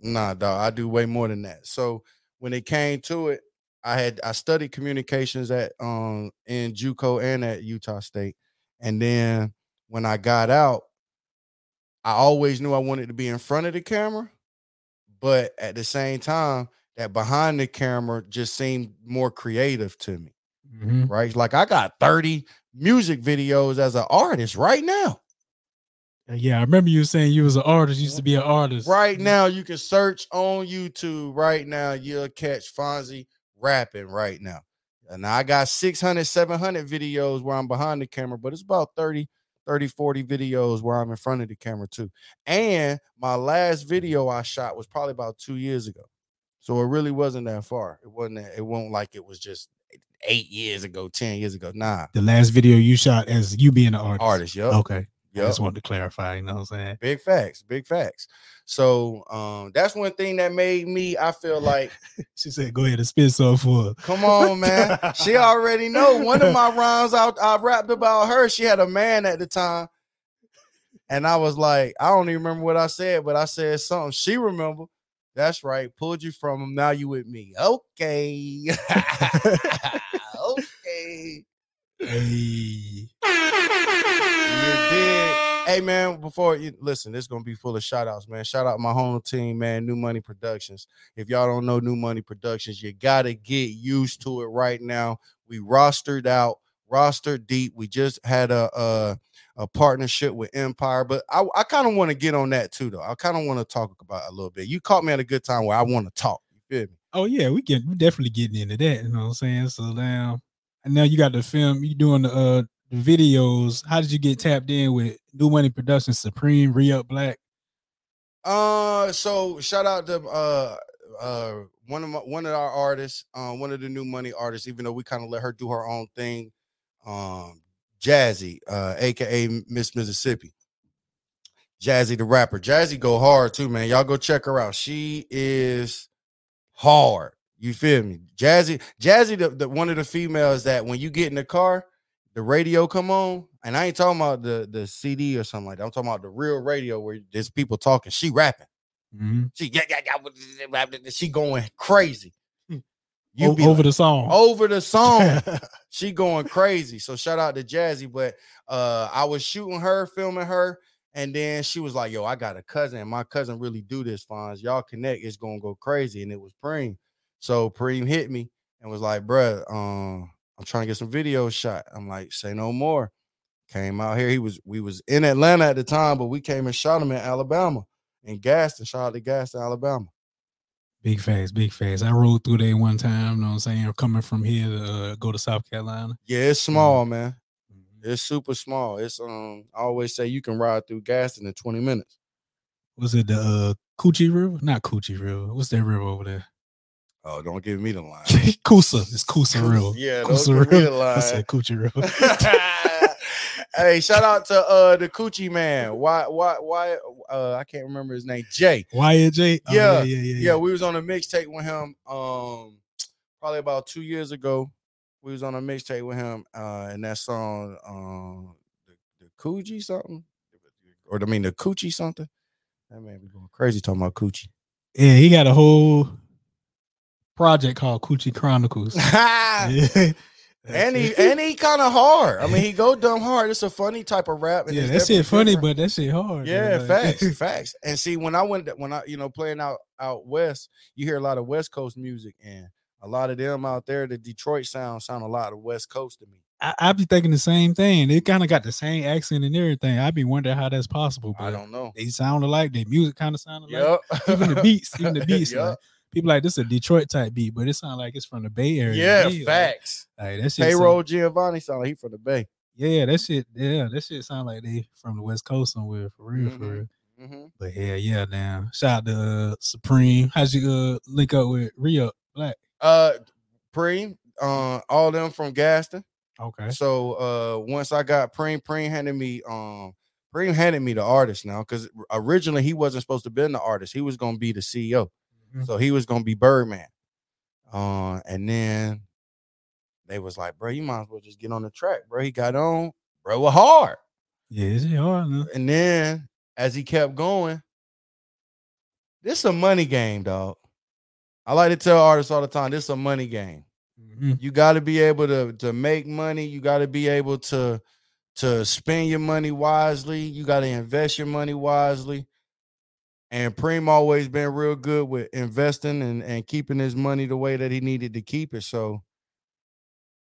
[SPEAKER 1] nah, dog. I do way more than that." So when it came to it, I had I studied communications at um in JUCO and at Utah State, and then when I got out, I always knew I wanted to be in front of the camera, but at the same time, that behind the camera just seemed more creative to me,
[SPEAKER 2] Mhm.
[SPEAKER 1] right? Like I got 30 music videos as an artist right now.
[SPEAKER 2] Uh, Yeah, I remember you saying you was an artist. Used to be an artist.
[SPEAKER 1] Right now, you can search on YouTube right now. You'll catch Fonzie rapping right now. And I got 600, 700 videos where I'm behind the camera, but it's about 30, 30, 40 videos where I'm in front of the camera too. And my last video I shot was probably about two years ago. So it really wasn't that far. It wasn't, that- it won't like it was just eight years ago, 10 years ago. Nah.
[SPEAKER 2] The last video you shot as you being an artist.
[SPEAKER 1] Artist, yup.
[SPEAKER 2] Okay. I just wanted to clarify. You know what I'm saying?
[SPEAKER 1] Big facts, big facts. So um that's one thing that made me I feel like
[SPEAKER 2] She said, "Go ahead and spit some for." her."
[SPEAKER 1] Come on, man. she already know. One of my rhymes I, I rapped about her. She had a man at the time. And I was like, I don't even remember what I said, but I said something. She remember. That's right. Pulled you from him. Now you with me. Okay. okay.
[SPEAKER 2] Hey.
[SPEAKER 1] Hey man, before you listen, this is gonna be full of shout outs, man. Shout out my home team, man. New Money Productions. If y'all don't know New Money Productions, you gotta get used to it right now. We rostered out roster deep. We just had a a, a partnership with Empire, but I, I kind of want to get on that too, though. I kind of want to talk about a little bit. You caught me at a good time where I want to talk. You feel me?
[SPEAKER 2] Oh yeah, we get we definitely getting into that. You know what I'm saying? So now, and now you got the film. You doing the uh the videos. How did you get tapped in with New Money Productions, Supreme, Re Up Black?
[SPEAKER 1] Uh, so shout out to uh uh one of my, one of our artists, um, one of the new money artists. Even though we kind of let her do her own thing, um, Jazzy, uh, aka Miss Mississippi. Jazzy the rapper. Jazzy go hard too, man. Y'all go check her out. She is hard. You feel me? Jazzy, Jazzy, the, the one of the females that when you get in the car, the radio come on, and I ain't talking about the the CD or something like that. I'm talking about the real radio where there's people talking. She rapping.
[SPEAKER 2] Mm-hmm.
[SPEAKER 1] She yeah, yeah, yeah, she going crazy. Be
[SPEAKER 2] over
[SPEAKER 1] like,
[SPEAKER 2] the song.
[SPEAKER 1] over the song. she going crazy. So shout out to Jazzy. But uh I was shooting her, filming her, and then she was like, Yo, I got a cousin, and my cousin really do this, Fonz. Y'all connect, it's gonna go crazy. And it was Preem. So Preem hit me and was like, bruh, um, I'm trying to get some video shot. I'm like, say no more. Came out here. He was we was in Atlanta at the time, but we came and shot him in Alabama in Gaston. Shout out to Gaston, Alabama.
[SPEAKER 2] Big facts, big facts. I rode through there one time. You know what I'm saying? Coming from here to uh, go to South Carolina.
[SPEAKER 1] Yeah, it's small, man. It's super small. It's um I always say you can ride through Gaston in 20 minutes.
[SPEAKER 2] Was it the uh, Coochie River? Not Coochie River. What's that river over there?
[SPEAKER 1] Oh, don't give me the line.
[SPEAKER 2] Coosa. It's Coosa real.
[SPEAKER 1] Yeah, don't
[SPEAKER 2] Coosa
[SPEAKER 1] give me the
[SPEAKER 2] River. I said Coochie River.
[SPEAKER 1] hey, shout out to uh the Coochie man. Why why why uh I can't remember his name. Jay.
[SPEAKER 2] YJ. Oh,
[SPEAKER 1] Yeah,
[SPEAKER 2] yeah, yeah, yeah,
[SPEAKER 1] Yeah, we was on a mixtape with him um probably about two years ago. We was on a mixtape with him uh and that song um the, the Coochie something or I mean the Coochie something. That man be going crazy talking about Coochie.
[SPEAKER 2] Yeah, he got a whole project called Coochie Chronicles.
[SPEAKER 1] and he and he kind of hard. I mean, he go dumb hard. It's a funny type of rap. And
[SPEAKER 2] yeah, that shit funny,
[SPEAKER 1] different.
[SPEAKER 2] but that shit hard.
[SPEAKER 1] yeah,
[SPEAKER 2] like-
[SPEAKER 1] facts, facts. And see, when I went, when I you know playing out out west, you hear a lot of West Coast music, and a lot of them out there, the Detroit sound sound a lot of West Coast to me.
[SPEAKER 2] I, I be thinking the same thing. They kind of got the same accent and everything. I be wondering how that's possible. But
[SPEAKER 1] I don't know.
[SPEAKER 2] They sound alike. Their music kind of sound alike.
[SPEAKER 1] Yep.
[SPEAKER 2] Even the beats, even the beats.
[SPEAKER 1] Yup.
[SPEAKER 2] like, people like this is a Detroit type beat, but it sounds like it's from the Bay Area. to
[SPEAKER 1] Yeah,
[SPEAKER 2] me, like-
[SPEAKER 1] facts.
[SPEAKER 2] Like, that shit.
[SPEAKER 1] Payroll Giovanni sound like he from the Bay.
[SPEAKER 2] Yeah, that shit. Yeah, that shit sound like they from the West Coast somewhere for real, for
[SPEAKER 1] Mhm.
[SPEAKER 2] real.
[SPEAKER 1] hmm
[SPEAKER 2] But yeah, yeah, damn. Shout out to uh, Supreme. How'd you uh, link up with Rio Black?
[SPEAKER 1] Uh, Preem, uh, all them from Gaston.
[SPEAKER 2] Okay.
[SPEAKER 1] So uh once I got Preem, Preem handed me um Preem handed me the artist now because originally he wasn't supposed to be the artist. He was gonna be the CEO.
[SPEAKER 2] Mhm.
[SPEAKER 1] So he was gonna be Birdman. Uh and then they was like, bro, you might as well just get on the track, bro. He got on, bro, was hard.
[SPEAKER 2] Yeah, it's hard. man.
[SPEAKER 1] And then as he kept going, this is a money game, dog. I like to tell artists all the time, this is a money game.
[SPEAKER 2] Mhm.
[SPEAKER 1] You got to be able to to make money. You got to be able to to spend your money wisely. You got to invest your money wisely. And Preem always been real good with investing and, and keeping his money the way that he needed to keep it. So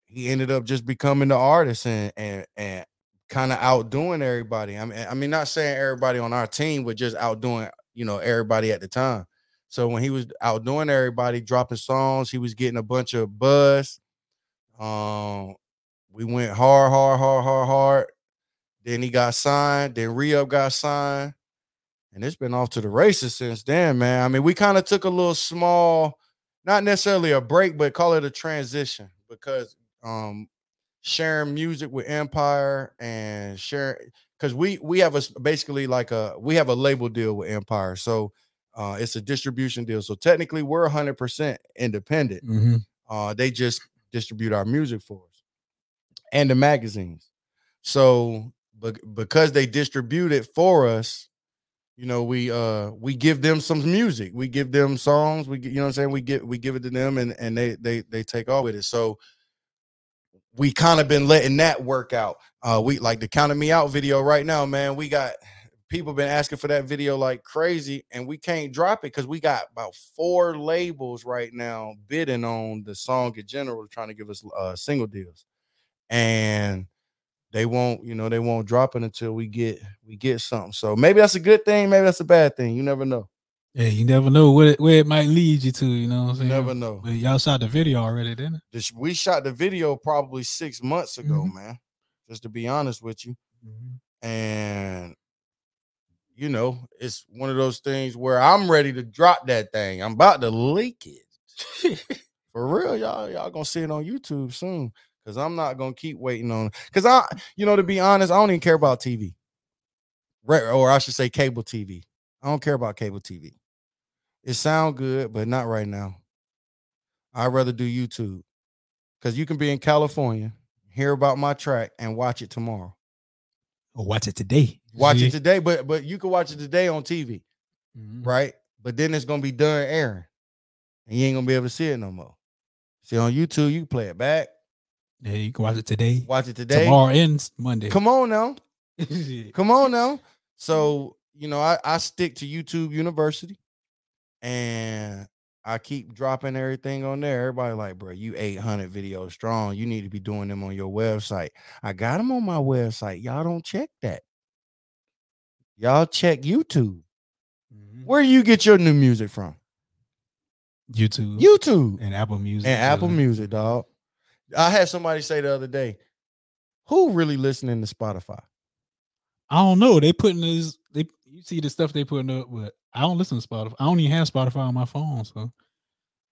[SPEAKER 1] he ended up just becoming the artist and and and kind of outdoing everybody. I mean, I mean, not saying everybody on our team, but just outdoing, you know, everybody at the time. So when he was outdoing everybody, dropping songs, he was getting a bunch of buzz. Um, we went hard, hard, hard, hard, hard. Then he got signed. Then Re-Up got signed, and it's been off to the races since then, man. I mean, we kind of took a little small, not necessarily a break, but call it a transition because um sharing music with Empire and sharing because we we have a basically like a we have a label deal with Empire, so uh, it's a distribution deal. So technically, we're 100% independent.
[SPEAKER 2] Mhm.
[SPEAKER 1] Uh, they just distribute our music for us and the magazines. So, but because they distribute it for us, you know, we uh we give them some music. We give them songs. We you know what I'm saying. We get we give it to them, and and they they they take off with it. So we kind of been letting that work out. Uh, we like the counting me out video right now, man. We got people been asking for that video like crazy, and we can't drop it because we got about four labels right now bidding on the song in general, trying to give us uh single deals. and they won't, you know, they won't drop it until we get we get something. So maybe that's a good thing, maybe that's a bad thing. You never know.
[SPEAKER 2] Yeah, you never know where it, where it might lead you to. You know, what I'm saying?
[SPEAKER 1] never know.
[SPEAKER 2] But y'all shot the video already, didn't it?
[SPEAKER 1] We shot the video probably six months ago,
[SPEAKER 2] Mhm.
[SPEAKER 1] man. Just to be honest with you. And you know, it's one of those things where I'm ready to drop that thing. I'm about to leak it. For real, y'all, y'all gonna see it on YouTube soon. Cause I'm not gonna keep waiting on because I, you know, to be honest, I don't even care about TV. Right, or I should say cable TV. I don't care about cable TV. It sound good, but not right now. I'd rather do YouTube. Cause you can be in California, hear about my track, and watch it tomorrow.
[SPEAKER 2] Or watch it today.
[SPEAKER 1] Watch it today, but but you can watch it today on TV,
[SPEAKER 2] Mhm.
[SPEAKER 1] right? But then it's gonna be done airing, and you ain't gonna be able to see it no more. See on YouTube, you can play it back,
[SPEAKER 2] Yeah, you can watch it today,
[SPEAKER 1] watch it today.
[SPEAKER 2] tomorrow, ends Monday.
[SPEAKER 1] Come on now, come on now. So you know, I I stick to YouTube University, and I keep dropping everything on there. Everybody like, bro, you 800 videos strong. You need to be doing them on your website. I got them on my website. Y'all don't check that. Y'all check YouTube.
[SPEAKER 2] Mhm.
[SPEAKER 1] Where you get your new music from?
[SPEAKER 2] YouTube,
[SPEAKER 1] YouTube
[SPEAKER 2] and Apple Music,
[SPEAKER 1] and Apple Music, dog. I had somebody say the other day, who really listening to Spotify?
[SPEAKER 2] I don't know. They putting this. They you see the stuff they putting up, but I don't listen to Spotify. I don't even have Spotify on my phone, so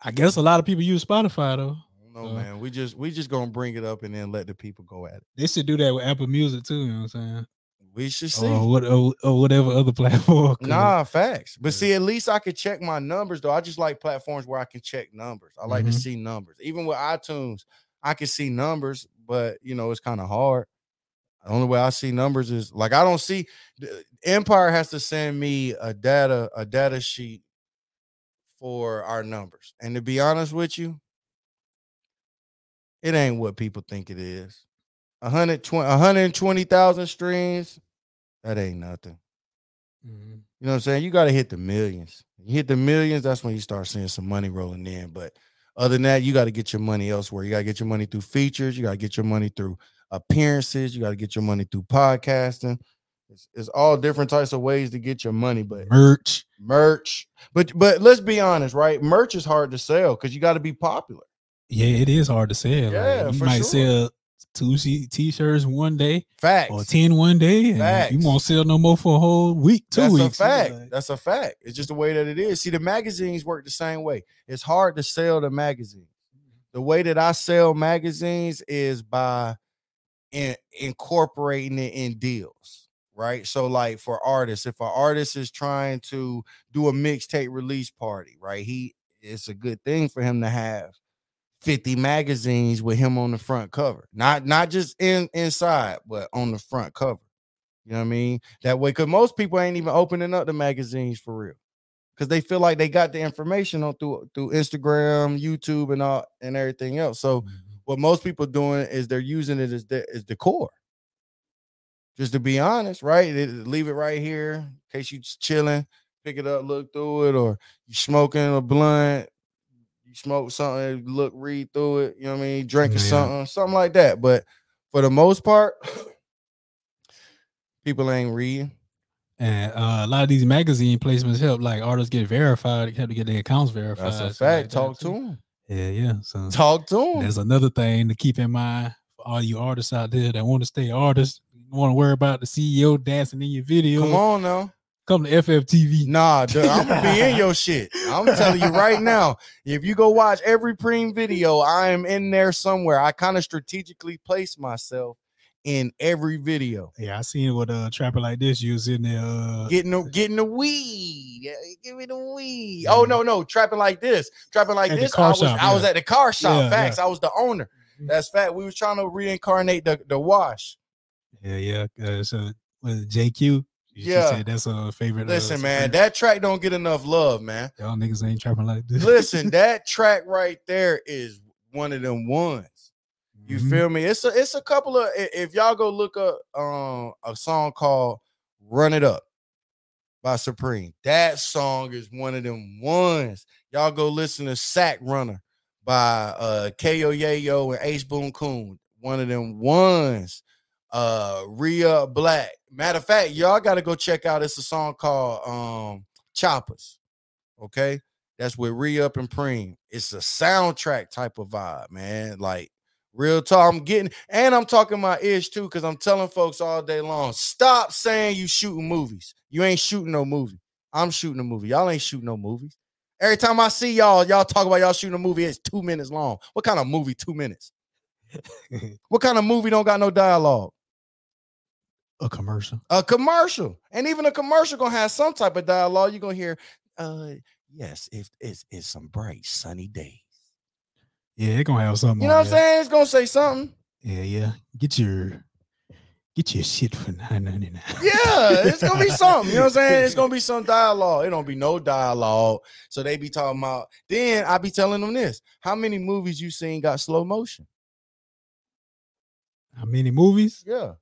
[SPEAKER 2] I guess a lot of people use Spotify though.
[SPEAKER 1] No don't know,
[SPEAKER 2] Uh,
[SPEAKER 1] man. We just we just gonna bring it up and then let the people go at it.
[SPEAKER 2] They should do that with Apple Music too. You know what I'm saying?
[SPEAKER 1] We should see.
[SPEAKER 2] Or what? Or, or whatever other platform.
[SPEAKER 1] Nah, facts. But
[SPEAKER 2] Yeah.
[SPEAKER 1] see, at least I could check my numbers though. I just like platforms where I can check numbers. I like to
[SPEAKER 2] Mhm.
[SPEAKER 1] see numbers. Even with iTunes, I can see numbers, but you know, it's kind of hard. The only way I see numbers is like I don't see Empire has to send me a data, a data sheet for our numbers. And to be honest with you, it ain't what people think it is. 120 120,000 streams, that ain't nothing.
[SPEAKER 2] Mhm.
[SPEAKER 1] You know what I'm saying? You got to hit the millions. You hit the millions, that's when you start seeing some money rolling in. But other than that, you got to get your money elsewhere. You got to get your money through features. You got to get your money through appearances. You got to get your money through podcasting. It's, it's all different types of ways to get your money, but
[SPEAKER 2] merch.
[SPEAKER 1] merch. But but let's be honest, right? Merch is hard to sell because you got to be popular.
[SPEAKER 2] Yeah, it is hard to sell. Like,
[SPEAKER 1] Yeah,
[SPEAKER 2] you
[SPEAKER 1] for
[SPEAKER 2] might
[SPEAKER 1] sure.
[SPEAKER 2] sell two t-shirts one day
[SPEAKER 1] Facts.
[SPEAKER 2] or ten one day, and you won't sell no more for a whole week, two
[SPEAKER 1] That's
[SPEAKER 2] weeks.
[SPEAKER 1] a fact.
[SPEAKER 2] Like,
[SPEAKER 1] That's a fact. It's just the way that it is. See, the magazines work the same way. It's hard to sell the magazine. The way that I sell magazines is by in, incorporating it in deals, right? So, like for artists, if an artist is trying to do a mixtape release party, right? He it's a good thing for him to have 50 magazines with him on the front cover. Not not just in inside, but on the front cover. You know what I mean? That way, because most people ain't even opening up the magazines for real. Because they feel like they got the information on through through Instagram, YouTube, and all and everything else. So
[SPEAKER 2] Mhm.
[SPEAKER 1] what most people doing is they're using it as the as decor. Just to be honest, right? They- leave it right here in case you just chilling, pick it up, look through it, or you smoking a blunt, you smoke something, look, read through it. You know what I mean? Drinking
[SPEAKER 2] Yeah.
[SPEAKER 1] something, something like that. But for the most part, people ain't reading.
[SPEAKER 2] And uh, a lot of these magazine placements help like artists get verified, help to get their accounts verified.
[SPEAKER 1] That's a fact.
[SPEAKER 2] like
[SPEAKER 1] Talk to
[SPEAKER 2] too.
[SPEAKER 1] them.
[SPEAKER 2] Yeah, yeah. So
[SPEAKER 1] Talk to them.
[SPEAKER 2] there's another thing to keep in mind for all you artists out there that want to stay artists. You want to worry about the CEO dancing in your video.
[SPEAKER 1] Come on now.
[SPEAKER 2] Come to FFTV.
[SPEAKER 1] Nah, dude, I'm gonna be in your shit. I'm telling you right now. If you go watch every preem video, I am in there somewhere. I kind of strategically place myself in every video.
[SPEAKER 2] Yeah, I seen what uh trapper like this was in there. Uh,
[SPEAKER 1] Getting the getting the weed. Yeah, Give me the weed. Oh no, no, trapping like this. Trapping like
[SPEAKER 2] At
[SPEAKER 1] this. I was
[SPEAKER 2] shop,
[SPEAKER 1] I was at the car shop.
[SPEAKER 2] Yeah,
[SPEAKER 1] Facts. I was the owner.
[SPEAKER 2] Mhm.
[SPEAKER 1] That's fact. We was trying to reincarnate the, the wash.
[SPEAKER 2] yeah, yeah. Uh, so was JQ?
[SPEAKER 1] Yeah.
[SPEAKER 2] said that's a favorite. uh,
[SPEAKER 1] Listen, man,
[SPEAKER 2] Supreme.
[SPEAKER 1] that track don't get enough love, man.
[SPEAKER 2] y'all niggas ain't trapping like this.
[SPEAKER 1] Listen, that track right there is one of them ones. You
[SPEAKER 2] Mhm.
[SPEAKER 1] feel me? It's a it's a couple of if y'all go look up um a song called Run It Up by Supreme. That song is one of them ones. Y'all go listen to Sack Runner by uh Ko Yayo and Ace Boon Coon. one of them ones. Uh Rhea Black. Matter of fact, y'all gotta go check out. It's a song called um Choppers. Okay. That's with Re Up and Preem. It's a soundtrack type of vibe, man. Like real talk. I'm getting and I'm talking my ish too, because I'm telling folks all day long. Stop saying you shooting movies. You ain't shooting no movie. I'm shooting a movie. Y'all ain't shooting no movies. Every time I see y'all, y'all talk about y'all shooting a movie, it's two minutes long. What kind of movie? Two minutes. what kind of movie don't got no dialogue?
[SPEAKER 2] A commercial.
[SPEAKER 1] A commercial, and even a commercial gonna have some type of dialogue. You're gonna hear, uh, yes, it's it's it's some bright sunny days.
[SPEAKER 2] Yeah, it gonna have something.
[SPEAKER 1] You know what I'm saying? It's gonna say something.
[SPEAKER 2] Yeah, yeah. Get your get your shit for nine ninety nine.
[SPEAKER 1] Yeah, it's gonna be something. You know what I'm saying? It's gonna be some dialogue. It don't be no dialogue. So they be talking about. Then I be telling them this: How many movies you seen got slow motion?
[SPEAKER 2] How many movies?
[SPEAKER 1] Yeah,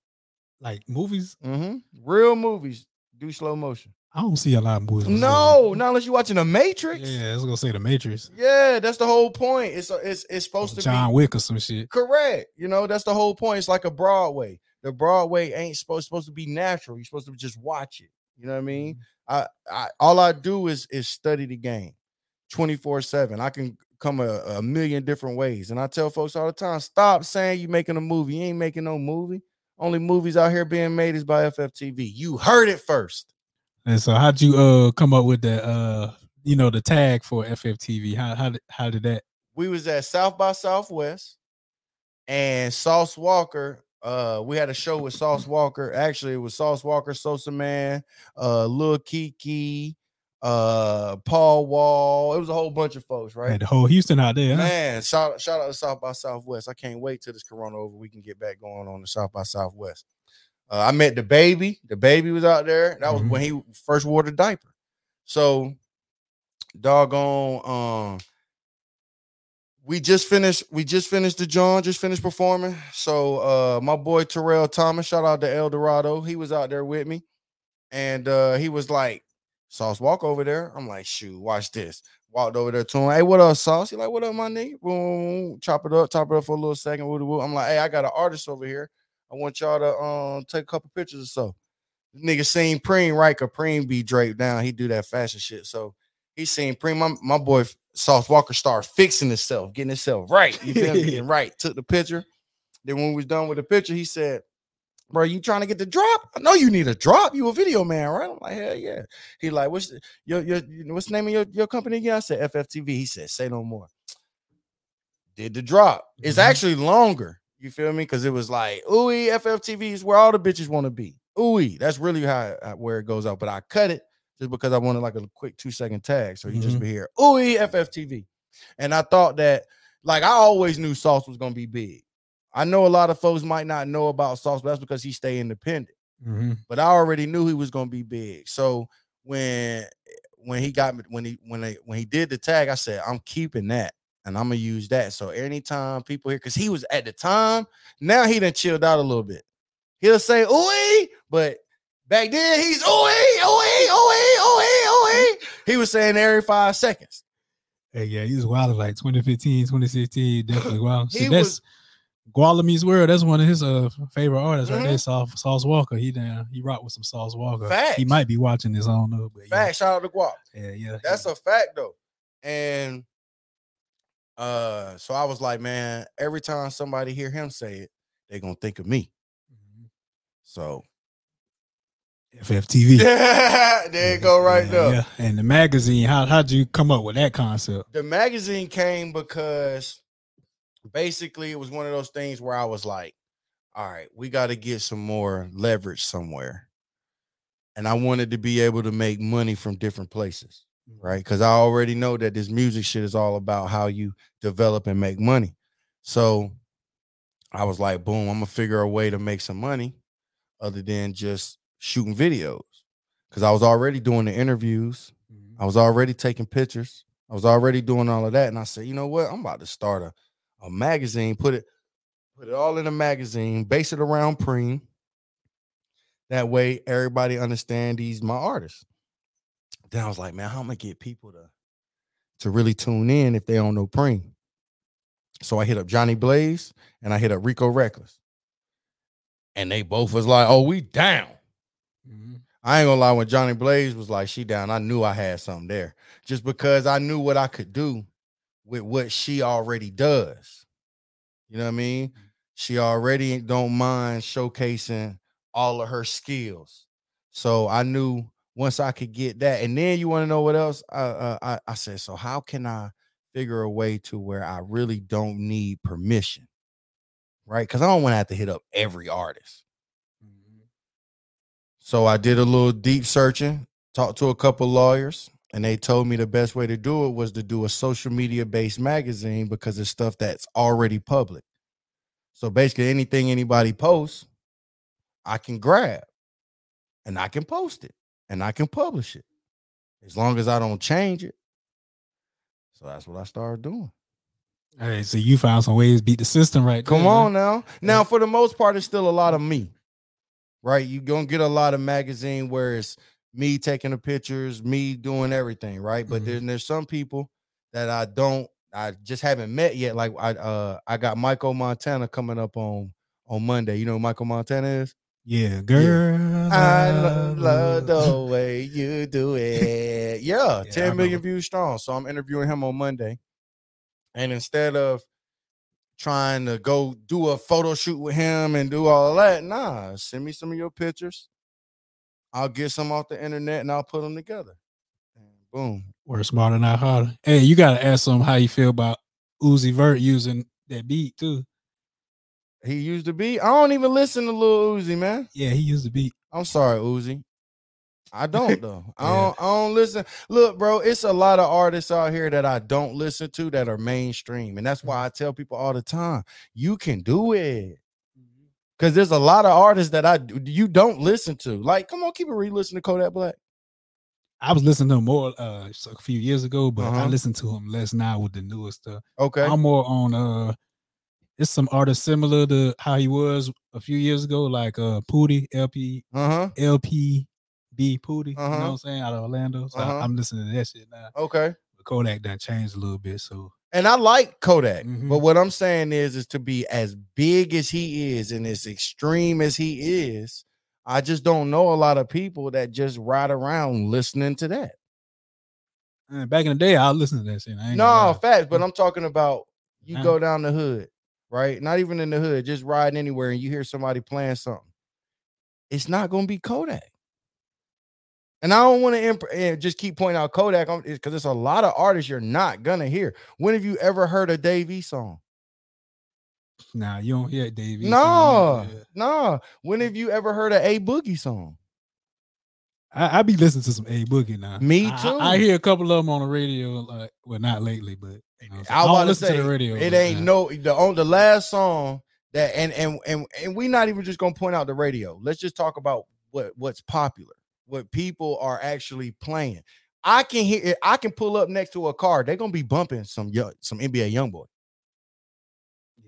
[SPEAKER 2] Like movies?
[SPEAKER 1] mm-hmm. real movies do slow motion.
[SPEAKER 2] I don't see a lot of movies.
[SPEAKER 1] No, not unless you're watching The Matrix.
[SPEAKER 2] Yeah, I was gonna say the Matrix.
[SPEAKER 1] Yeah, that's the whole point. It's it's it's supposed to be John
[SPEAKER 2] Wick or some shit.
[SPEAKER 1] correct. You know, that's the whole point. It's like a Broadway. The Broadway ain't supposed supposed to be natural. You're supposed to just watch it. You know what I mean?
[SPEAKER 2] Mm-hmm.
[SPEAKER 1] I, I all I do is is study the game 24 7. I can come a, a million different ways. And I tell folks all the time, stop saying you're making a movie. You ain't making no movie. Only movies out here being made is by FFTV. You heard it first.
[SPEAKER 2] And so how'd you uh come up with that uh you know the tag for FFTV? How how did how did that
[SPEAKER 1] We was at South by Southwest and Sauce Walker. Uh, we had a show with Sauce Walker. Actually, it was Sauce Walker, Sosamann, uh, Lil Keke, uh, Paul Wall. It was a whole bunch of folks, right?
[SPEAKER 2] had the whole Houston out there? huh?
[SPEAKER 1] Man, shout shout out to South by Southwest. I can't wait till this Corona over. We can get back going on the South by Southwest. Uh, I met the baby. The baby was out there. That was
[SPEAKER 2] Mhm.
[SPEAKER 1] when he first wore the diaper. So, doggone. Um, we just finished. We just finished the John. Just finished performing. So, uh, my boy Terrell Thomas. Shout out to El Dorado. He was out there with me, and uh, he was like, "Sauce, walk over there." I'm like, "Shoot, watch this." Walked over there to him. Hey, what up, Sauce? He like, what up, my nigga? Boom, chop it up, chop it up for a little second. I'm like, hey, I got an artist over here. I want y'all to um take a couple pictures or so. This nigga seen Preem, right? Cause Preem be draped down. He do that fashion shit. So he seen Preem. My, my boy Sauce Walker start fixing himself, getting himself right. You feel me? Getting right. Took the picture. Then when we was done with the picture, he said, Bro, you trying to get the drop? I know you need a drop. You a video man, right? I'm like, hell yeah. He like, what's the, your your what's the name of your, your company again? I said FFTV. He said, say no more. Did the drop. It's
[SPEAKER 2] Mhm.
[SPEAKER 1] actually longer. You feel me? Because it was like, ooh, FFTV is where all the bitches want to be. Ooh, that's really how uh, where it goes out. But I cut it just because I wanted like a quick two second tag. So you just
[SPEAKER 2] Mhm.
[SPEAKER 1] be here, ooh, FFTV. And I thought that, like, I always knew Sauce was gonna be big. I know a lot of folks might not know about Sauce, but that's because he stay independent
[SPEAKER 2] Mhm.
[SPEAKER 1] but I already knew he was gonna be big. So when when he got me when he when they when he did the tag, I said I'm keeping that and I'm gonna use that. So anytime people hear, because he was at the time, now he done chilled out a little bit. He'll say ooey, but back then he's ooey, ooey, ooey, ooey, ooey. He was saying every five seconds.
[SPEAKER 2] Hey, yeah, he was wild like 2015, 2016, definitely wild. See,
[SPEAKER 1] He
[SPEAKER 2] that's
[SPEAKER 1] was-
[SPEAKER 2] Guala Meets World. That's one of his uh favorite artists right
[SPEAKER 1] Mhm.
[SPEAKER 2] there. Sauce, Sauce Walker. He down. He rocked with some Sauce Walker. Fact.
[SPEAKER 1] He
[SPEAKER 2] might be watching this. I don't know, but yeah,
[SPEAKER 1] Fact, shout out to Guap.
[SPEAKER 2] yeah, yeah.
[SPEAKER 1] That's a fact though. And uh so I was like, man, every time somebody hear him say it, they're gonna think of me.
[SPEAKER 2] Mhm.
[SPEAKER 1] So
[SPEAKER 2] FFTV.
[SPEAKER 1] there you go right
[SPEAKER 2] yeah,
[SPEAKER 1] there.
[SPEAKER 2] Yeah. And the magazine. How how'd you come up with that concept?
[SPEAKER 1] The magazine came because basically it was one of those things where I was like, all right, we got to get some more leverage somewhere. And I wanted to be able to make money from different places. Mm-hmm. right? Because I already know that this music shit is all about how you develop and make money. So I was like, boom, I'm gonna figure a way to make some money other than just shooting videos. Because I was already doing the interviews, mm-hmm. I was already taking pictures, I was already doing all of that. And I said, you know what? I'm about to start a, a magazine, put it, put it all in a magazine, base it around Preem. That way everybody understand these my artists then I was like, man, how am I gonna get people to to really tune in if they don't know Preem? So I hit up Johnny Blaze and I hit up Rico Reckless. And they both was like, oh, we down.
[SPEAKER 2] Mhm.
[SPEAKER 1] I ain't gonna lie, when Johnny Blaze was like, she down, I knew I had something there. Just because I knew what I could do with what she already does. You know what I mean? She already don't mind showcasing all of her skills. So I knew once I could get that, and then you want to know what else? I, uh, I I said, so how can I figure a way to where I really don't need permission, right? Because I don't want to have to hit up every artist. So I did a little deep searching, talked to a couple lawyers, and they told me the best way to do it was to do a social media based magazine because it's stuff that's already public. So basically, anything anybody posts, I can grab and I can post it and I can publish it as long as I don't change it. So that's what I started doing.
[SPEAKER 2] Hey, so you found some ways to beat the system right
[SPEAKER 1] Come
[SPEAKER 2] there,
[SPEAKER 1] on
[SPEAKER 2] man.
[SPEAKER 1] now. Now, for the most part, it's still a lot of me, right? You're gonna get a lot of magazine where it's me taking the pictures, me doing everything, right? But
[SPEAKER 2] Mhm.
[SPEAKER 1] then there's some people that I don't, I just haven't met yet. Like I, uh, I got Michael Montana coming up on on Monday. You know who Michael Montana is?
[SPEAKER 2] Yeah, girl.
[SPEAKER 1] I lo- love the way you do it. Yeah,
[SPEAKER 2] Yeah, I
[SPEAKER 1] 10 million views strong. So I'm interviewing him on Monday. And instead of trying to go do a photo shoot with him and do all that, nah, send me some of your pictures. I'll get some off the internet and I'll put them together. And boom.
[SPEAKER 2] Work smarter, not harder. Hey, you gotta ask them how you feel about Uzi Vert using that beat too.
[SPEAKER 1] He used to be. I don't even listen to Lil Uzi, man.
[SPEAKER 2] Yeah, he used the beat.
[SPEAKER 1] I'm sorry, Uzi. I don't though. I don't. I don't listen. Look, bro, it's a lot of artists out here that I don't listen to that are mainstream, and that's why mm-hmm. I tell people all the time, you can do it. Because there's a lot of artists that I you don't listen to. Like, come on, keep it re listen to Kodak Black.
[SPEAKER 2] I was listening to him more uh a few years ago, but I
[SPEAKER 1] Uh-huh.
[SPEAKER 2] listen to him less now with the newer stuff.
[SPEAKER 1] Okay.
[SPEAKER 2] I'm more on uh it's some artists similar to how he was a few years ago, like uh Poody, LP,
[SPEAKER 1] Uh huh.
[SPEAKER 2] LPB Poody, you know
[SPEAKER 1] Uh-huh.
[SPEAKER 2] what I'm saying, out of Orlando. So I-
[SPEAKER 1] Uh-huh.
[SPEAKER 2] I'm listening to that shit now.
[SPEAKER 1] Okay.
[SPEAKER 2] But Kodak done changed a little bit. So
[SPEAKER 1] And I like Kodak, but
[SPEAKER 2] Mhm.
[SPEAKER 1] what I'm saying is, is to be as big as he is and as extreme as he is. I just don't know a lot of people that just ride around listening to that.
[SPEAKER 2] uh, back in the day, I listened to that shit. I ain't
[SPEAKER 1] No,
[SPEAKER 2] gonna
[SPEAKER 1] facts, but I'm talking about you
[SPEAKER 2] Now-
[SPEAKER 1] go down the hood, right? Not even in the hood, just riding anywhere and you hear somebody playing something. It's not going to be Kodak. And I don't want to imp- eh, just keep pointing out Kodak because it's a lot of artists you're not to hear. When have you ever heard a Dave E song?
[SPEAKER 2] Nah, you don't hear Dave. East
[SPEAKER 1] No,
[SPEAKER 2] song,
[SPEAKER 1] no. When have you ever heard a A Boogie song?
[SPEAKER 2] I, I be listening to some A Boogie now.
[SPEAKER 1] Me
[SPEAKER 2] I- I-
[SPEAKER 1] too.
[SPEAKER 2] I, hear a couple of them on the radio, like well, not lately, but you know, I'm saying?
[SPEAKER 1] I was to
[SPEAKER 2] listen
[SPEAKER 1] say
[SPEAKER 2] to the radio.
[SPEAKER 1] it ain't
[SPEAKER 2] that.
[SPEAKER 1] no the on the last song that and and and and we not even just gonna point out the radio. Let's just talk about what what's popular, what people are actually playing. I can hear I can pull up next to a car. They're gonna be bumping some young, some NBA YoungBoy.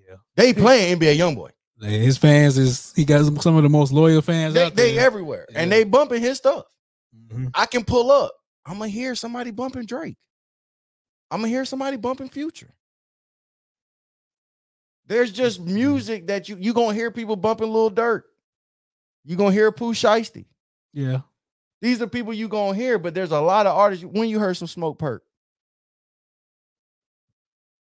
[SPEAKER 2] Yeah,
[SPEAKER 1] They playing NBA YoungBoy.
[SPEAKER 2] his fans is he got some, of the most loyal fans
[SPEAKER 1] They,
[SPEAKER 2] out
[SPEAKER 1] they everywhere and they bumping his stuff.
[SPEAKER 2] Mhm.
[SPEAKER 1] I can pull up. I'm gonna hear somebody bumping Drake. I'm gonna hear somebody bumping Future. There's just
[SPEAKER 2] Mhm.
[SPEAKER 1] music that you you gonna hear people bumping Lil Durk. You gonna hear Pooh Shiesty.
[SPEAKER 2] Yeah,
[SPEAKER 1] These are people you gonna hear, but there's a lot of artists. When you heard some Smokepurpp,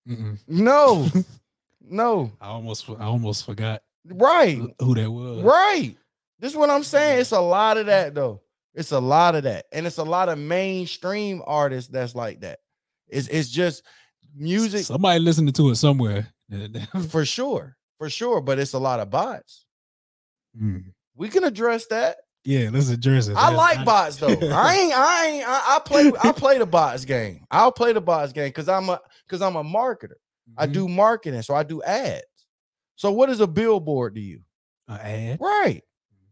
[SPEAKER 2] Mm-mm.
[SPEAKER 1] no, no,
[SPEAKER 2] I almost I almost forgot
[SPEAKER 1] right,
[SPEAKER 2] who that was.
[SPEAKER 1] right. This is what I'm saying. It's a lot of that though. It's a lot of that, and it's a lot of mainstream artists that's like that. It's it's just music
[SPEAKER 2] Somebody listening to it somewhere.
[SPEAKER 1] for sure, for sure. But it's a lot of bots.
[SPEAKER 2] Mm.
[SPEAKER 1] We can address that.
[SPEAKER 2] Yeah, let's address it.
[SPEAKER 1] I
[SPEAKER 2] That's-
[SPEAKER 1] like bots though. I ain't. I ain't. I, I play. I play the bots game. I'll play the bots game because I'm a because I'm a marketer. I
[SPEAKER 2] Mhm.
[SPEAKER 1] do marketing, so I do ads. So what is a billboard to you?
[SPEAKER 2] A ad.
[SPEAKER 1] Right,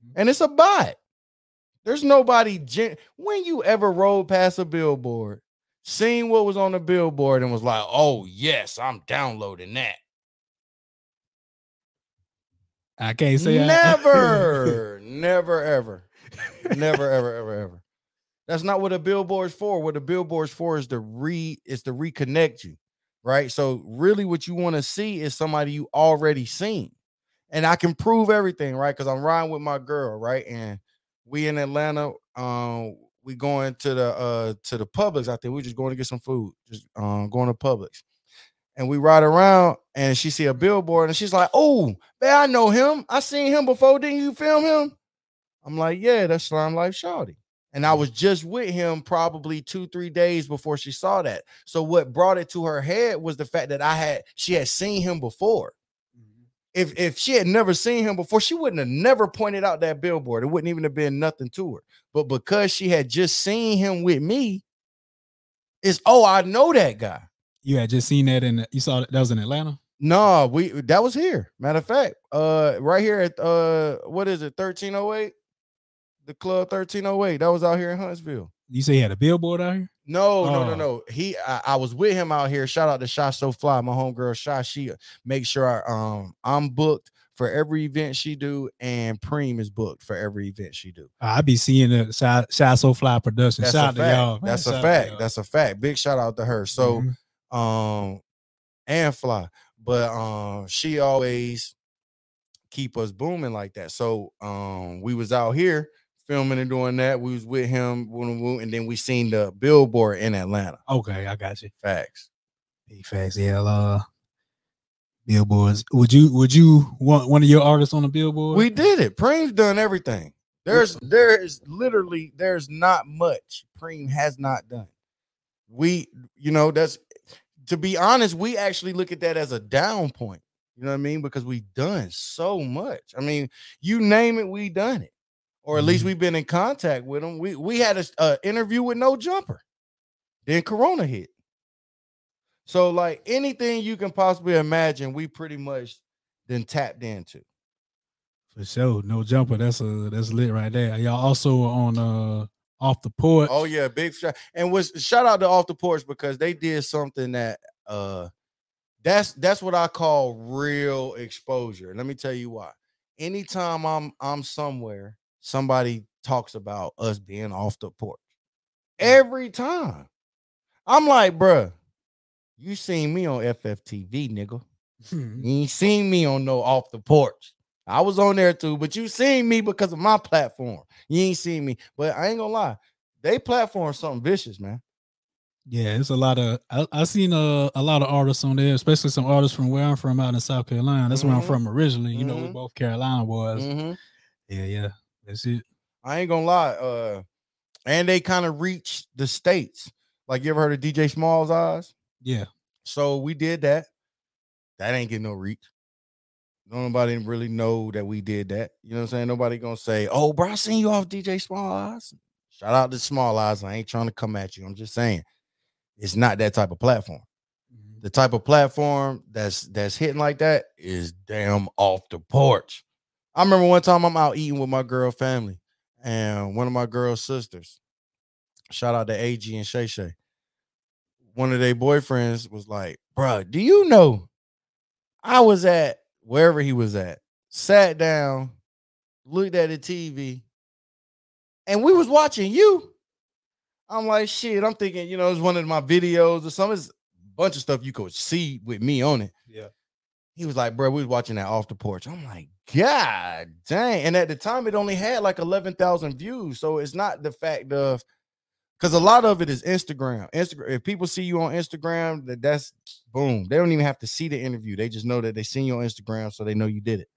[SPEAKER 2] Mhm.
[SPEAKER 1] and it's a bot. There's nobody. Gen- when you ever rode past a billboard, seen what was on the billboard, and was like, "Oh yes, I'm downloading that."
[SPEAKER 2] I can't say I-
[SPEAKER 1] Never, never, ever, never, ever, ever, ever. That's not what a billboard's for. What a billboard's for is to re is to reconnect you, right? So really, what you want to see is somebody you already seen, and I can prove everything, right? Because I'm riding with my girl, right, and we in Atlanta. Um, we going to the uh to the Publix. I think we're just going to get some food, just um going to Publix. And we ride around and she see a billboard and she's like, Oh, man, I know him. I seen him before. Didn't you film him? I'm like, Yeah, that's Slime Life Shawty. And I was just with him probably two, three days before she saw that. So what brought it to her head was the fact that I had she had seen him before. If if she had never seen him before, she wouldn't have never pointed out that billboard. It wouldn't even have been nothing to her. But because she had just seen him with me, it's oh, I know that guy.
[SPEAKER 2] You had just seen that in you saw that, that was in Atlanta.
[SPEAKER 1] No, we that was here. Matter of fact, uh, right here at uh, what is it, thirteen oh eight, the club thirteen oh eight. That was out here in Huntsville.
[SPEAKER 2] You say he had a billboard out here?
[SPEAKER 1] No, no, no,
[SPEAKER 2] Oh.
[SPEAKER 1] no. He, I, I was with him out here. Shout out to Shot So Fly, my homegirl Shot. She make sure I, um I'm booked for every event she do, and Preem is booked for every event she do.
[SPEAKER 2] I be seeing the Shy So Fly production.
[SPEAKER 1] That's
[SPEAKER 2] Shout
[SPEAKER 1] a
[SPEAKER 2] out to
[SPEAKER 1] fact.
[SPEAKER 2] y'all. man.
[SPEAKER 1] That's a fact.
[SPEAKER 2] y'all.
[SPEAKER 1] That's a fact. Big shout out to her. So.
[SPEAKER 2] Mhm.
[SPEAKER 1] um and fly but um she always keep us booming like that so um we was out here filming and doing that we was with him and then we seen the billboard in atlanta
[SPEAKER 2] okay, I got you.
[SPEAKER 1] facts
[SPEAKER 2] Big facts. Yeah, uh, billboards. Would you would you want one of your artists on the billboard?
[SPEAKER 1] we did it preem's done everything there's there is literally there's not much preem has not done we you know that's to be honest we actually look at that as a down point you know what i mean because we've done so much i mean you name it we done it or at least
[SPEAKER 2] Mhm.
[SPEAKER 1] we've been in contact with them we we had a, a interview with no jumper then corona hit so like anything you can possibly imagine we pretty much then tapped into
[SPEAKER 2] For sure. No jumper. That's a that's lit right there. Y'all also on uh off the porch.
[SPEAKER 1] Oh yeah, big shout and was shout out to off the porch because they did something that uh that's that's what I call real exposure. Let me tell you why. Anytime I'm I'm somewhere, somebody talks about us being off the porch. Every time. I'm like, bruh, you seen me on FFTV, nigga.
[SPEAKER 2] Hmm.
[SPEAKER 1] You ain't seen me on no off the porch. I was on there too, but you seen me because of my platform. You ain't seen me, but I ain't gonna lie. They platform something vicious, man.
[SPEAKER 2] Yeah, it's a lot of I, I seen a, a lot of artists on there, especially some artists from where I'm from out in South Carolina. That's where I'm
[SPEAKER 1] Mhm.
[SPEAKER 2] from originally. You know, we both Carolina boys.
[SPEAKER 1] Mhm.
[SPEAKER 2] Yeah, yeah. That's it.
[SPEAKER 1] I ain't gonna lie. Uh, and they kind of reached the states. Like you ever heard of DJ Smallz Eyes?
[SPEAKER 2] Yeah.
[SPEAKER 1] So we did that. That ain't getting no reach. Nobody really know that we did that. You know what I'm saying? Nobody gonna say, "Oh, bro, I seen you off DJ Smallz Eyes." Shout out to Smallz Eyes. I ain't trying to come at you. I'm just saying, it's not that type of platform. The type of platform that's that's hitting like that is damn off the porch. I remember one time I'm out eating with my girl family and one of my girl's sisters. Shout out to AG and Shay Shay. One of their boyfriends was like, "Bruh, do you know I was at wherever he was at, sat down, looked at the TV, and we was watching you." I'm like, shit, I'm thinking, you know, it's one of my videos or something. It's a bunch of stuff you could see with me on it.
[SPEAKER 2] Yeah.
[SPEAKER 1] He was like, bro, we was watching that off the porch. I'm like, God dang. And at the time, it only had like 11,000 views. So it's not the fact of, because a lot of it is Instagram. Instagram. If people see you on Instagram, that that's boom. They don't even have to see the interview. They just know that they seen you on Instagram, so they know you did it.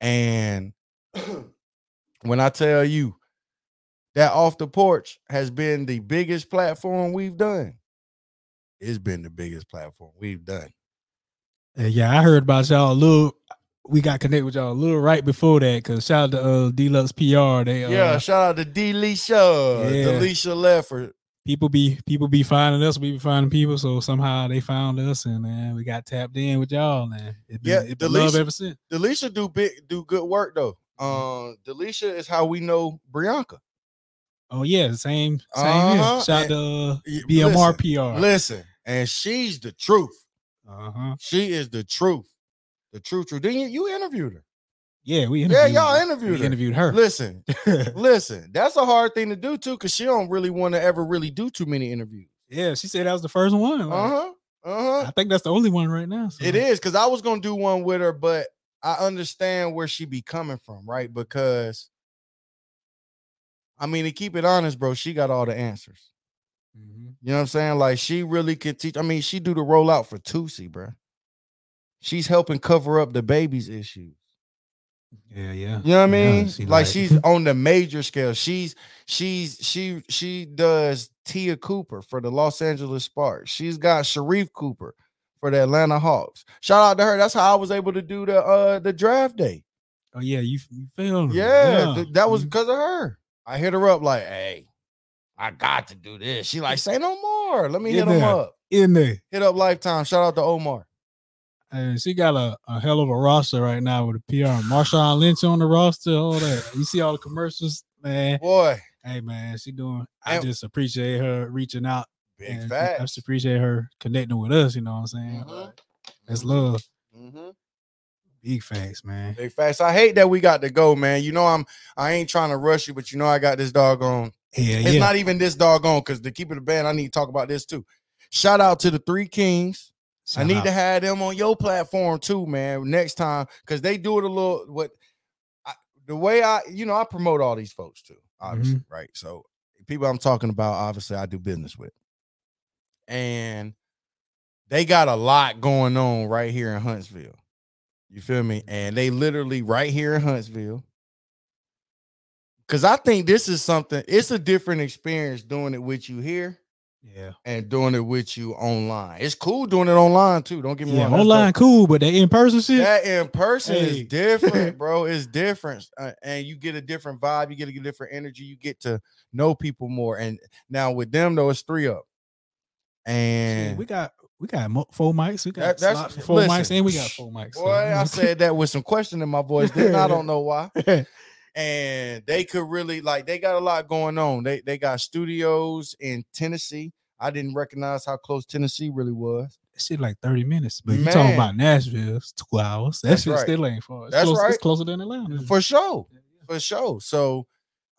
[SPEAKER 1] And when I tell you that off the porch has been the biggest platform we've done, it's been the biggest platform we've done.
[SPEAKER 2] Uh, yeah, I heard about y'all a little. We got connected with y'all a little right before that because shout out to uh, Deluxe PR. They uh,
[SPEAKER 1] Yeah, shout out to Delisha,
[SPEAKER 2] Yeah.
[SPEAKER 1] Delisha Lefford.
[SPEAKER 2] people be people be finding us, we be finding people. So somehow they found us, and man, we got tapped in with y'all. Man, it been,
[SPEAKER 1] Yeah,
[SPEAKER 2] it been love
[SPEAKER 1] Delisha-
[SPEAKER 2] ever since.
[SPEAKER 1] Delisha do big do good work though. Um, Delisha is how we know Brianka.
[SPEAKER 2] Oh yeah, the same same
[SPEAKER 1] Uh-huh.
[SPEAKER 2] Shout out
[SPEAKER 1] and-
[SPEAKER 2] to uh, BMR
[SPEAKER 1] listen,
[SPEAKER 2] PR.
[SPEAKER 1] Listen, and she's the truth.
[SPEAKER 2] Uh huh.
[SPEAKER 1] She is the truth. The truth, truth. Then you, you interviewed her.
[SPEAKER 2] Yeah, we
[SPEAKER 1] Yeah, y'all
[SPEAKER 2] her.
[SPEAKER 1] interviewed
[SPEAKER 2] we
[SPEAKER 1] her.
[SPEAKER 2] interviewed her.
[SPEAKER 1] Listen, listen. That's a hard thing to do too, because she don't really want to ever really do too many interviews.
[SPEAKER 2] yeah, she said that was the first one. like,
[SPEAKER 1] Uh huh. Uh-huh.
[SPEAKER 2] I think that's the only one right now. so-
[SPEAKER 1] It is because I was gonna do one with her, but I understand where she be coming from, right? Because I mean, to keep it honest, bro, she got all the answers. You know what I'm saying? Like she really could teach. I mean, she do the rollout for Toosii, bro. She's helping cover up the baby's issues.
[SPEAKER 2] Yeah, yeah.
[SPEAKER 1] You know what I
[SPEAKER 2] Yeah,
[SPEAKER 1] mean?
[SPEAKER 2] she
[SPEAKER 1] like, she's on the major scale. She's she's she she does Te'a Cooper for the Los Angeles Sparks. She's got Sharife Cooper for the Atlanta Hawks. Shout out to her. That's how I was able to do the uh the draft day.
[SPEAKER 2] Oh yeah, you you feel me?
[SPEAKER 1] Yeah, th- that was because of her. I hit her up like, hey, I got to do this. She like, say no more. Let me
[SPEAKER 2] Yeah,
[SPEAKER 1] hit him up.
[SPEAKER 2] in there.
[SPEAKER 1] Hit up Lifetime. Shout out to Omar.
[SPEAKER 2] And she got a, a hell of a roster right now with the PR. Marshawn Lynch on the roster, all that. You see all the commercials, man.
[SPEAKER 1] Boy,
[SPEAKER 2] Hey man, she doing. I
[SPEAKER 1] And-
[SPEAKER 2] just appreciate her reaching out.
[SPEAKER 1] big
[SPEAKER 2] and I just appreciate her connecting with us. You know what I'm saying?
[SPEAKER 1] Mhm.
[SPEAKER 2] That's love.
[SPEAKER 1] Mhm.
[SPEAKER 2] Big facts, man.
[SPEAKER 1] Big facts. I hate that we got to go, man. You know I'm I ain't trying to rush you, but you know I got this doggone.
[SPEAKER 2] Yeah,
[SPEAKER 1] It's
[SPEAKER 2] yeah.
[SPEAKER 1] not even this doggone because to keep it a band, I need to talk about this too. Shout out to the three kings. I need
[SPEAKER 2] out.
[SPEAKER 1] to have them on your platform too, man. Next time, because they do it a little. What I, the way I, you know, I promote all these folks too, obviously,
[SPEAKER 2] Mm-hmm.
[SPEAKER 1] right? So people I'm talking about, obviously, I do business with, and they got a lot going on right here in Huntsville. You feel me? And they literally right here in Huntsville. Cause I think this is something, it's a different experience doing it with you here
[SPEAKER 2] Yeah.
[SPEAKER 1] and doing it with you online. It's cool doing it online too. Don't get me
[SPEAKER 2] Yeah,
[SPEAKER 1] wrong.
[SPEAKER 2] online cool, but that in person shit.
[SPEAKER 1] That in person
[SPEAKER 2] Hey.
[SPEAKER 1] is different, bro. It's different, uh, and you get a different vibe. You get a different energy. You get to know people more. And now with them though, it's three up.
[SPEAKER 2] Shit,
[SPEAKER 1] And
[SPEAKER 2] we got we got four mics. We got
[SPEAKER 1] That- that's-
[SPEAKER 2] four
[SPEAKER 1] listen.
[SPEAKER 2] mics, and we got four mics.
[SPEAKER 1] boy, I said that with some question in my voice. Then I don't know why. and they could really like they got a lot going on. They they got studios in Tennessee. I didn't recognize how close Tennessee really was.
[SPEAKER 2] shit like thirty minutes. But you talking about Nashville? It's two hours. That
[SPEAKER 1] That's
[SPEAKER 2] shit
[SPEAKER 1] right.
[SPEAKER 2] still ain't far. It's
[SPEAKER 1] That's
[SPEAKER 2] close,
[SPEAKER 1] right.
[SPEAKER 2] It's closer than Atlanta.
[SPEAKER 1] For sure. For sure. So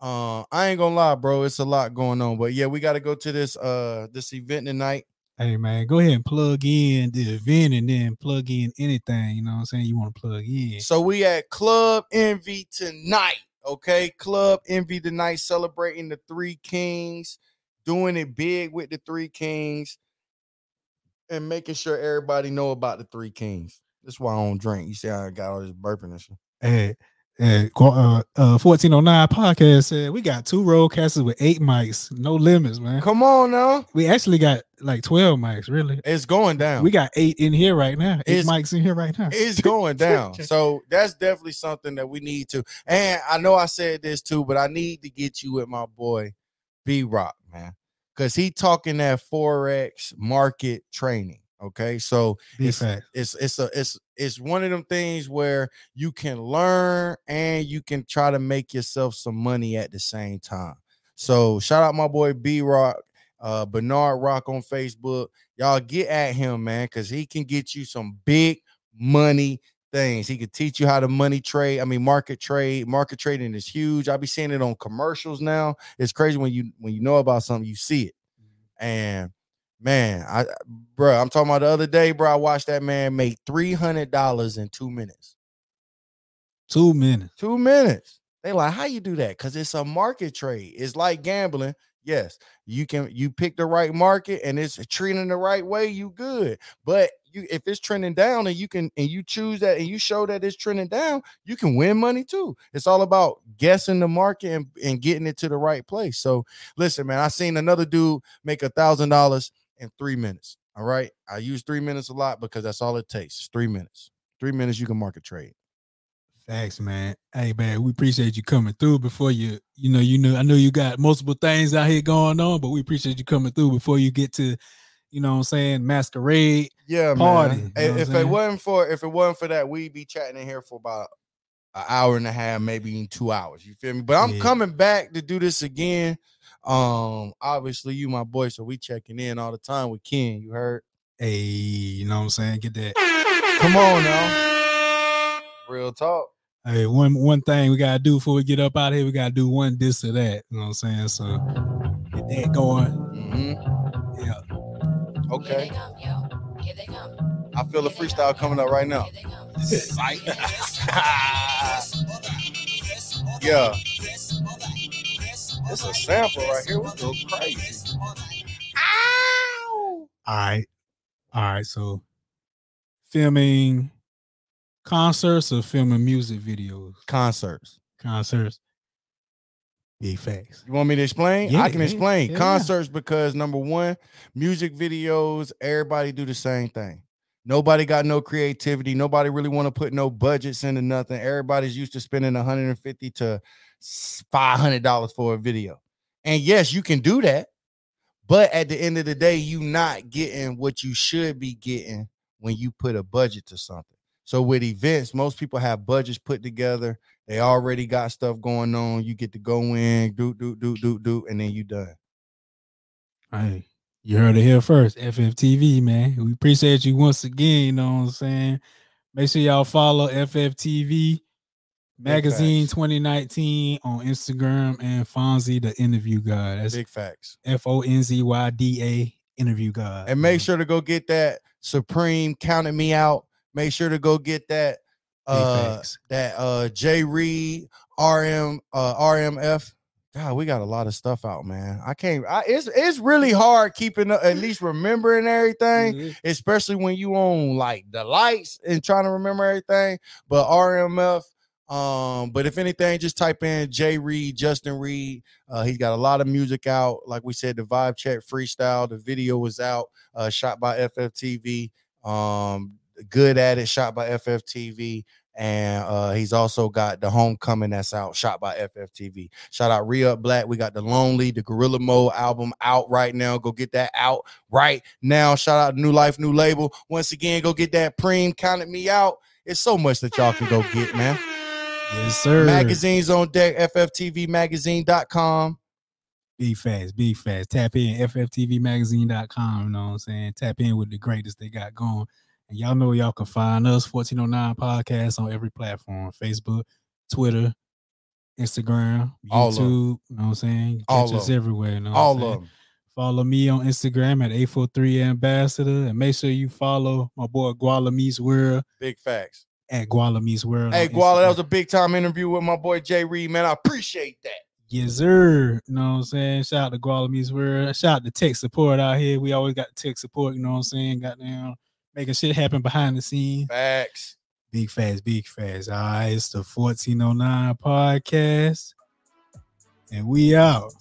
[SPEAKER 1] uh I ain't gonna lie, bro. It's a lot going on. But yeah, we gotta go to this uh this event tonight.
[SPEAKER 2] Hey man, go ahead and plug in the event and then plug in anything. You know what I'm saying? You want to plug in.
[SPEAKER 1] So we at Club Envy tonight. Okay, Club Envy tonight, celebrating the three kings, doing it big with the three kings, and making sure everybody know about the three kings. That's why I don't drink. You see, I got all this burping and shit.
[SPEAKER 2] Hey, hey, qu- uh, uh, 1409 podcast said we got two RodeCasters with eight mics, no limits, man.
[SPEAKER 1] Come on now,
[SPEAKER 2] We actually got like 12 mics, really.
[SPEAKER 1] it's going down.
[SPEAKER 2] We got eight in here right now. Eight
[SPEAKER 1] It's-
[SPEAKER 2] mics in here right now.
[SPEAKER 1] it's going down. So that's definitely something that we need to. And I know I said this too, but I need to get you with my boy B Rock, man, because he talking that forex market training. Okay, so it's- it's it's a it's it's one of them things where you can learn and you can try to make yourself some money at the same time. So shout out my boy B Rock, uh Bernard Rock on Facebook. Y'all get at him, man, because he can get you some big money things. He could teach you how to money trade. I mean, market trade. Market trading is huge. I be seeing it on commercials now. It's crazy when you when you know about something, you see it. And man, I bro, I'm talking about the other day, bro. I watched that man make three hundred dollars in two minutes.
[SPEAKER 2] Two minutes.
[SPEAKER 1] Two minutes. They like, how you do that? Because it's a market trade. It's like gambling. Yes, you can you pick the right market and it's trending the right way, you good. But you if it's trending down and you can and you choose that and you show that it's trending down, you can win money too. It's all about guessing the market and, and getting it to the right place. So listen, man, I seen another dude make a thousand dollars in three minutes. All right. I use three minutes a lot because that's all it takes. It's three minutes. Three minutes you can market trade.
[SPEAKER 2] Thanks, man. Hey, man, we appreciate you coming through before you, you know, you know, I know you got multiple things out here going on, but we appreciate you coming through before you get to, you know what I'm saying, masquerade.
[SPEAKER 1] Yeah,
[SPEAKER 2] Party,
[SPEAKER 1] man.
[SPEAKER 2] you know
[SPEAKER 1] if it wasn't for if it wasn't for that, we'd be chatting in here for about an hour and a half, maybe in two hours. You feel me? But I'm
[SPEAKER 2] Yeah.
[SPEAKER 1] coming back to do this again. Um, obviously, you my boy, so we checking in all the time with Ken. You heard?
[SPEAKER 2] Hey, you know what I'm saying? Get that.
[SPEAKER 1] Come on now. Real talk.
[SPEAKER 2] Hey, one one thing we gotta do before we get up out here, we gotta do one this or that. You know what I'm saying? So get that going.
[SPEAKER 1] hmm
[SPEAKER 2] Yeah.
[SPEAKER 1] Okay. Come, I feel the freestyle coming up right now. Psych. yeah. It's a sample right here. We go crazy. Ow!
[SPEAKER 2] All right. All right. So filming concerts or filming music videos?
[SPEAKER 1] Concerts.
[SPEAKER 2] Concerts. Big facts.
[SPEAKER 1] You want me to explain?
[SPEAKER 2] Yeah,
[SPEAKER 1] I can
[SPEAKER 2] yeah,
[SPEAKER 1] explain.
[SPEAKER 2] yeah.
[SPEAKER 1] Concerts because number one, music videos, everybody do the same thing. Nobody got no creativity. Nobody really want to put no budgets into nothing. Everybody's used to spending 150 to 500 dollars for a video. And yes, you can do that. But at the end of the day, you not getting what you should be getting when you put a budget to something. So with events, most people have budgets put together. They already got stuff going on. You get to go in, do, do, do, do, do, and then you done.
[SPEAKER 2] Hey, you heard it here first. FFTV, man. We appreciate you once again. You know what I'm saying? Make sure y'all follow FFTV Magazine
[SPEAKER 1] facts.
[SPEAKER 2] 2019 on Instagram and Fonzy, the interview guy. That's
[SPEAKER 1] Big facts.
[SPEAKER 2] F O N Z Y D A interview guy.
[SPEAKER 1] And make sure to go get that Supreme counting me out. Make sure to go get that uh that uh J Reed RM uh RMF. God, we got a lot of stuff out, man. I can't. I, it's it's really hard keeping up, at least remembering everything,
[SPEAKER 2] Mhm.
[SPEAKER 1] especially when you on like the lights and trying to remember everything. But RMF. Um, but if anything, just type in J Reed, Justin Reed. Uh, he's got a lot of music out. Like we said, the vibe check freestyle. The video was out, uh, shot by FFTV. Um, good at it, shot by FFTV. And uh, he's also got the homecoming that's out, shot by FFTV. Shout out Re Up Black. We got the Lonely, the Gorilla Mode album out right now. Go get that out right now. Shout out New Life, New Label. Once again, go get that Preem counted me out. It's so much that y'all can go get, man.
[SPEAKER 2] Yes, sir.
[SPEAKER 1] Magazines on deck, FFTVmagazine.com.
[SPEAKER 2] Be fast, be fast. Tap in fftvmagazine.com. You know what I'm saying? Tap in with the greatest they got going. And y'all know y'all can find us 1409 podcast on every platform Facebook, Twitter, Instagram,
[SPEAKER 1] All of 'em.
[SPEAKER 2] YouTube. You know what I'm saying?
[SPEAKER 1] All
[SPEAKER 2] Catch
[SPEAKER 1] of
[SPEAKER 2] us everywhere. You know
[SPEAKER 1] All of them.
[SPEAKER 2] Follow me on Instagram at 843 Ambassador. And make sure you follow my boy Gualamise World
[SPEAKER 1] Big facts.
[SPEAKER 2] At Gualamise World.
[SPEAKER 1] Hey, Guala, that was a big time interview with my boy Jay Reed, man. I appreciate that.
[SPEAKER 2] Yes, sir. You know what I'm saying? Shout out to Gualamise World. Shout out to tech support out here. We always got tech support, you know what I'm saying? Got down making shit happen behind the scenes.
[SPEAKER 1] Facts.
[SPEAKER 2] Big fast, big fast. All right, it's the 1409 podcast. And we out.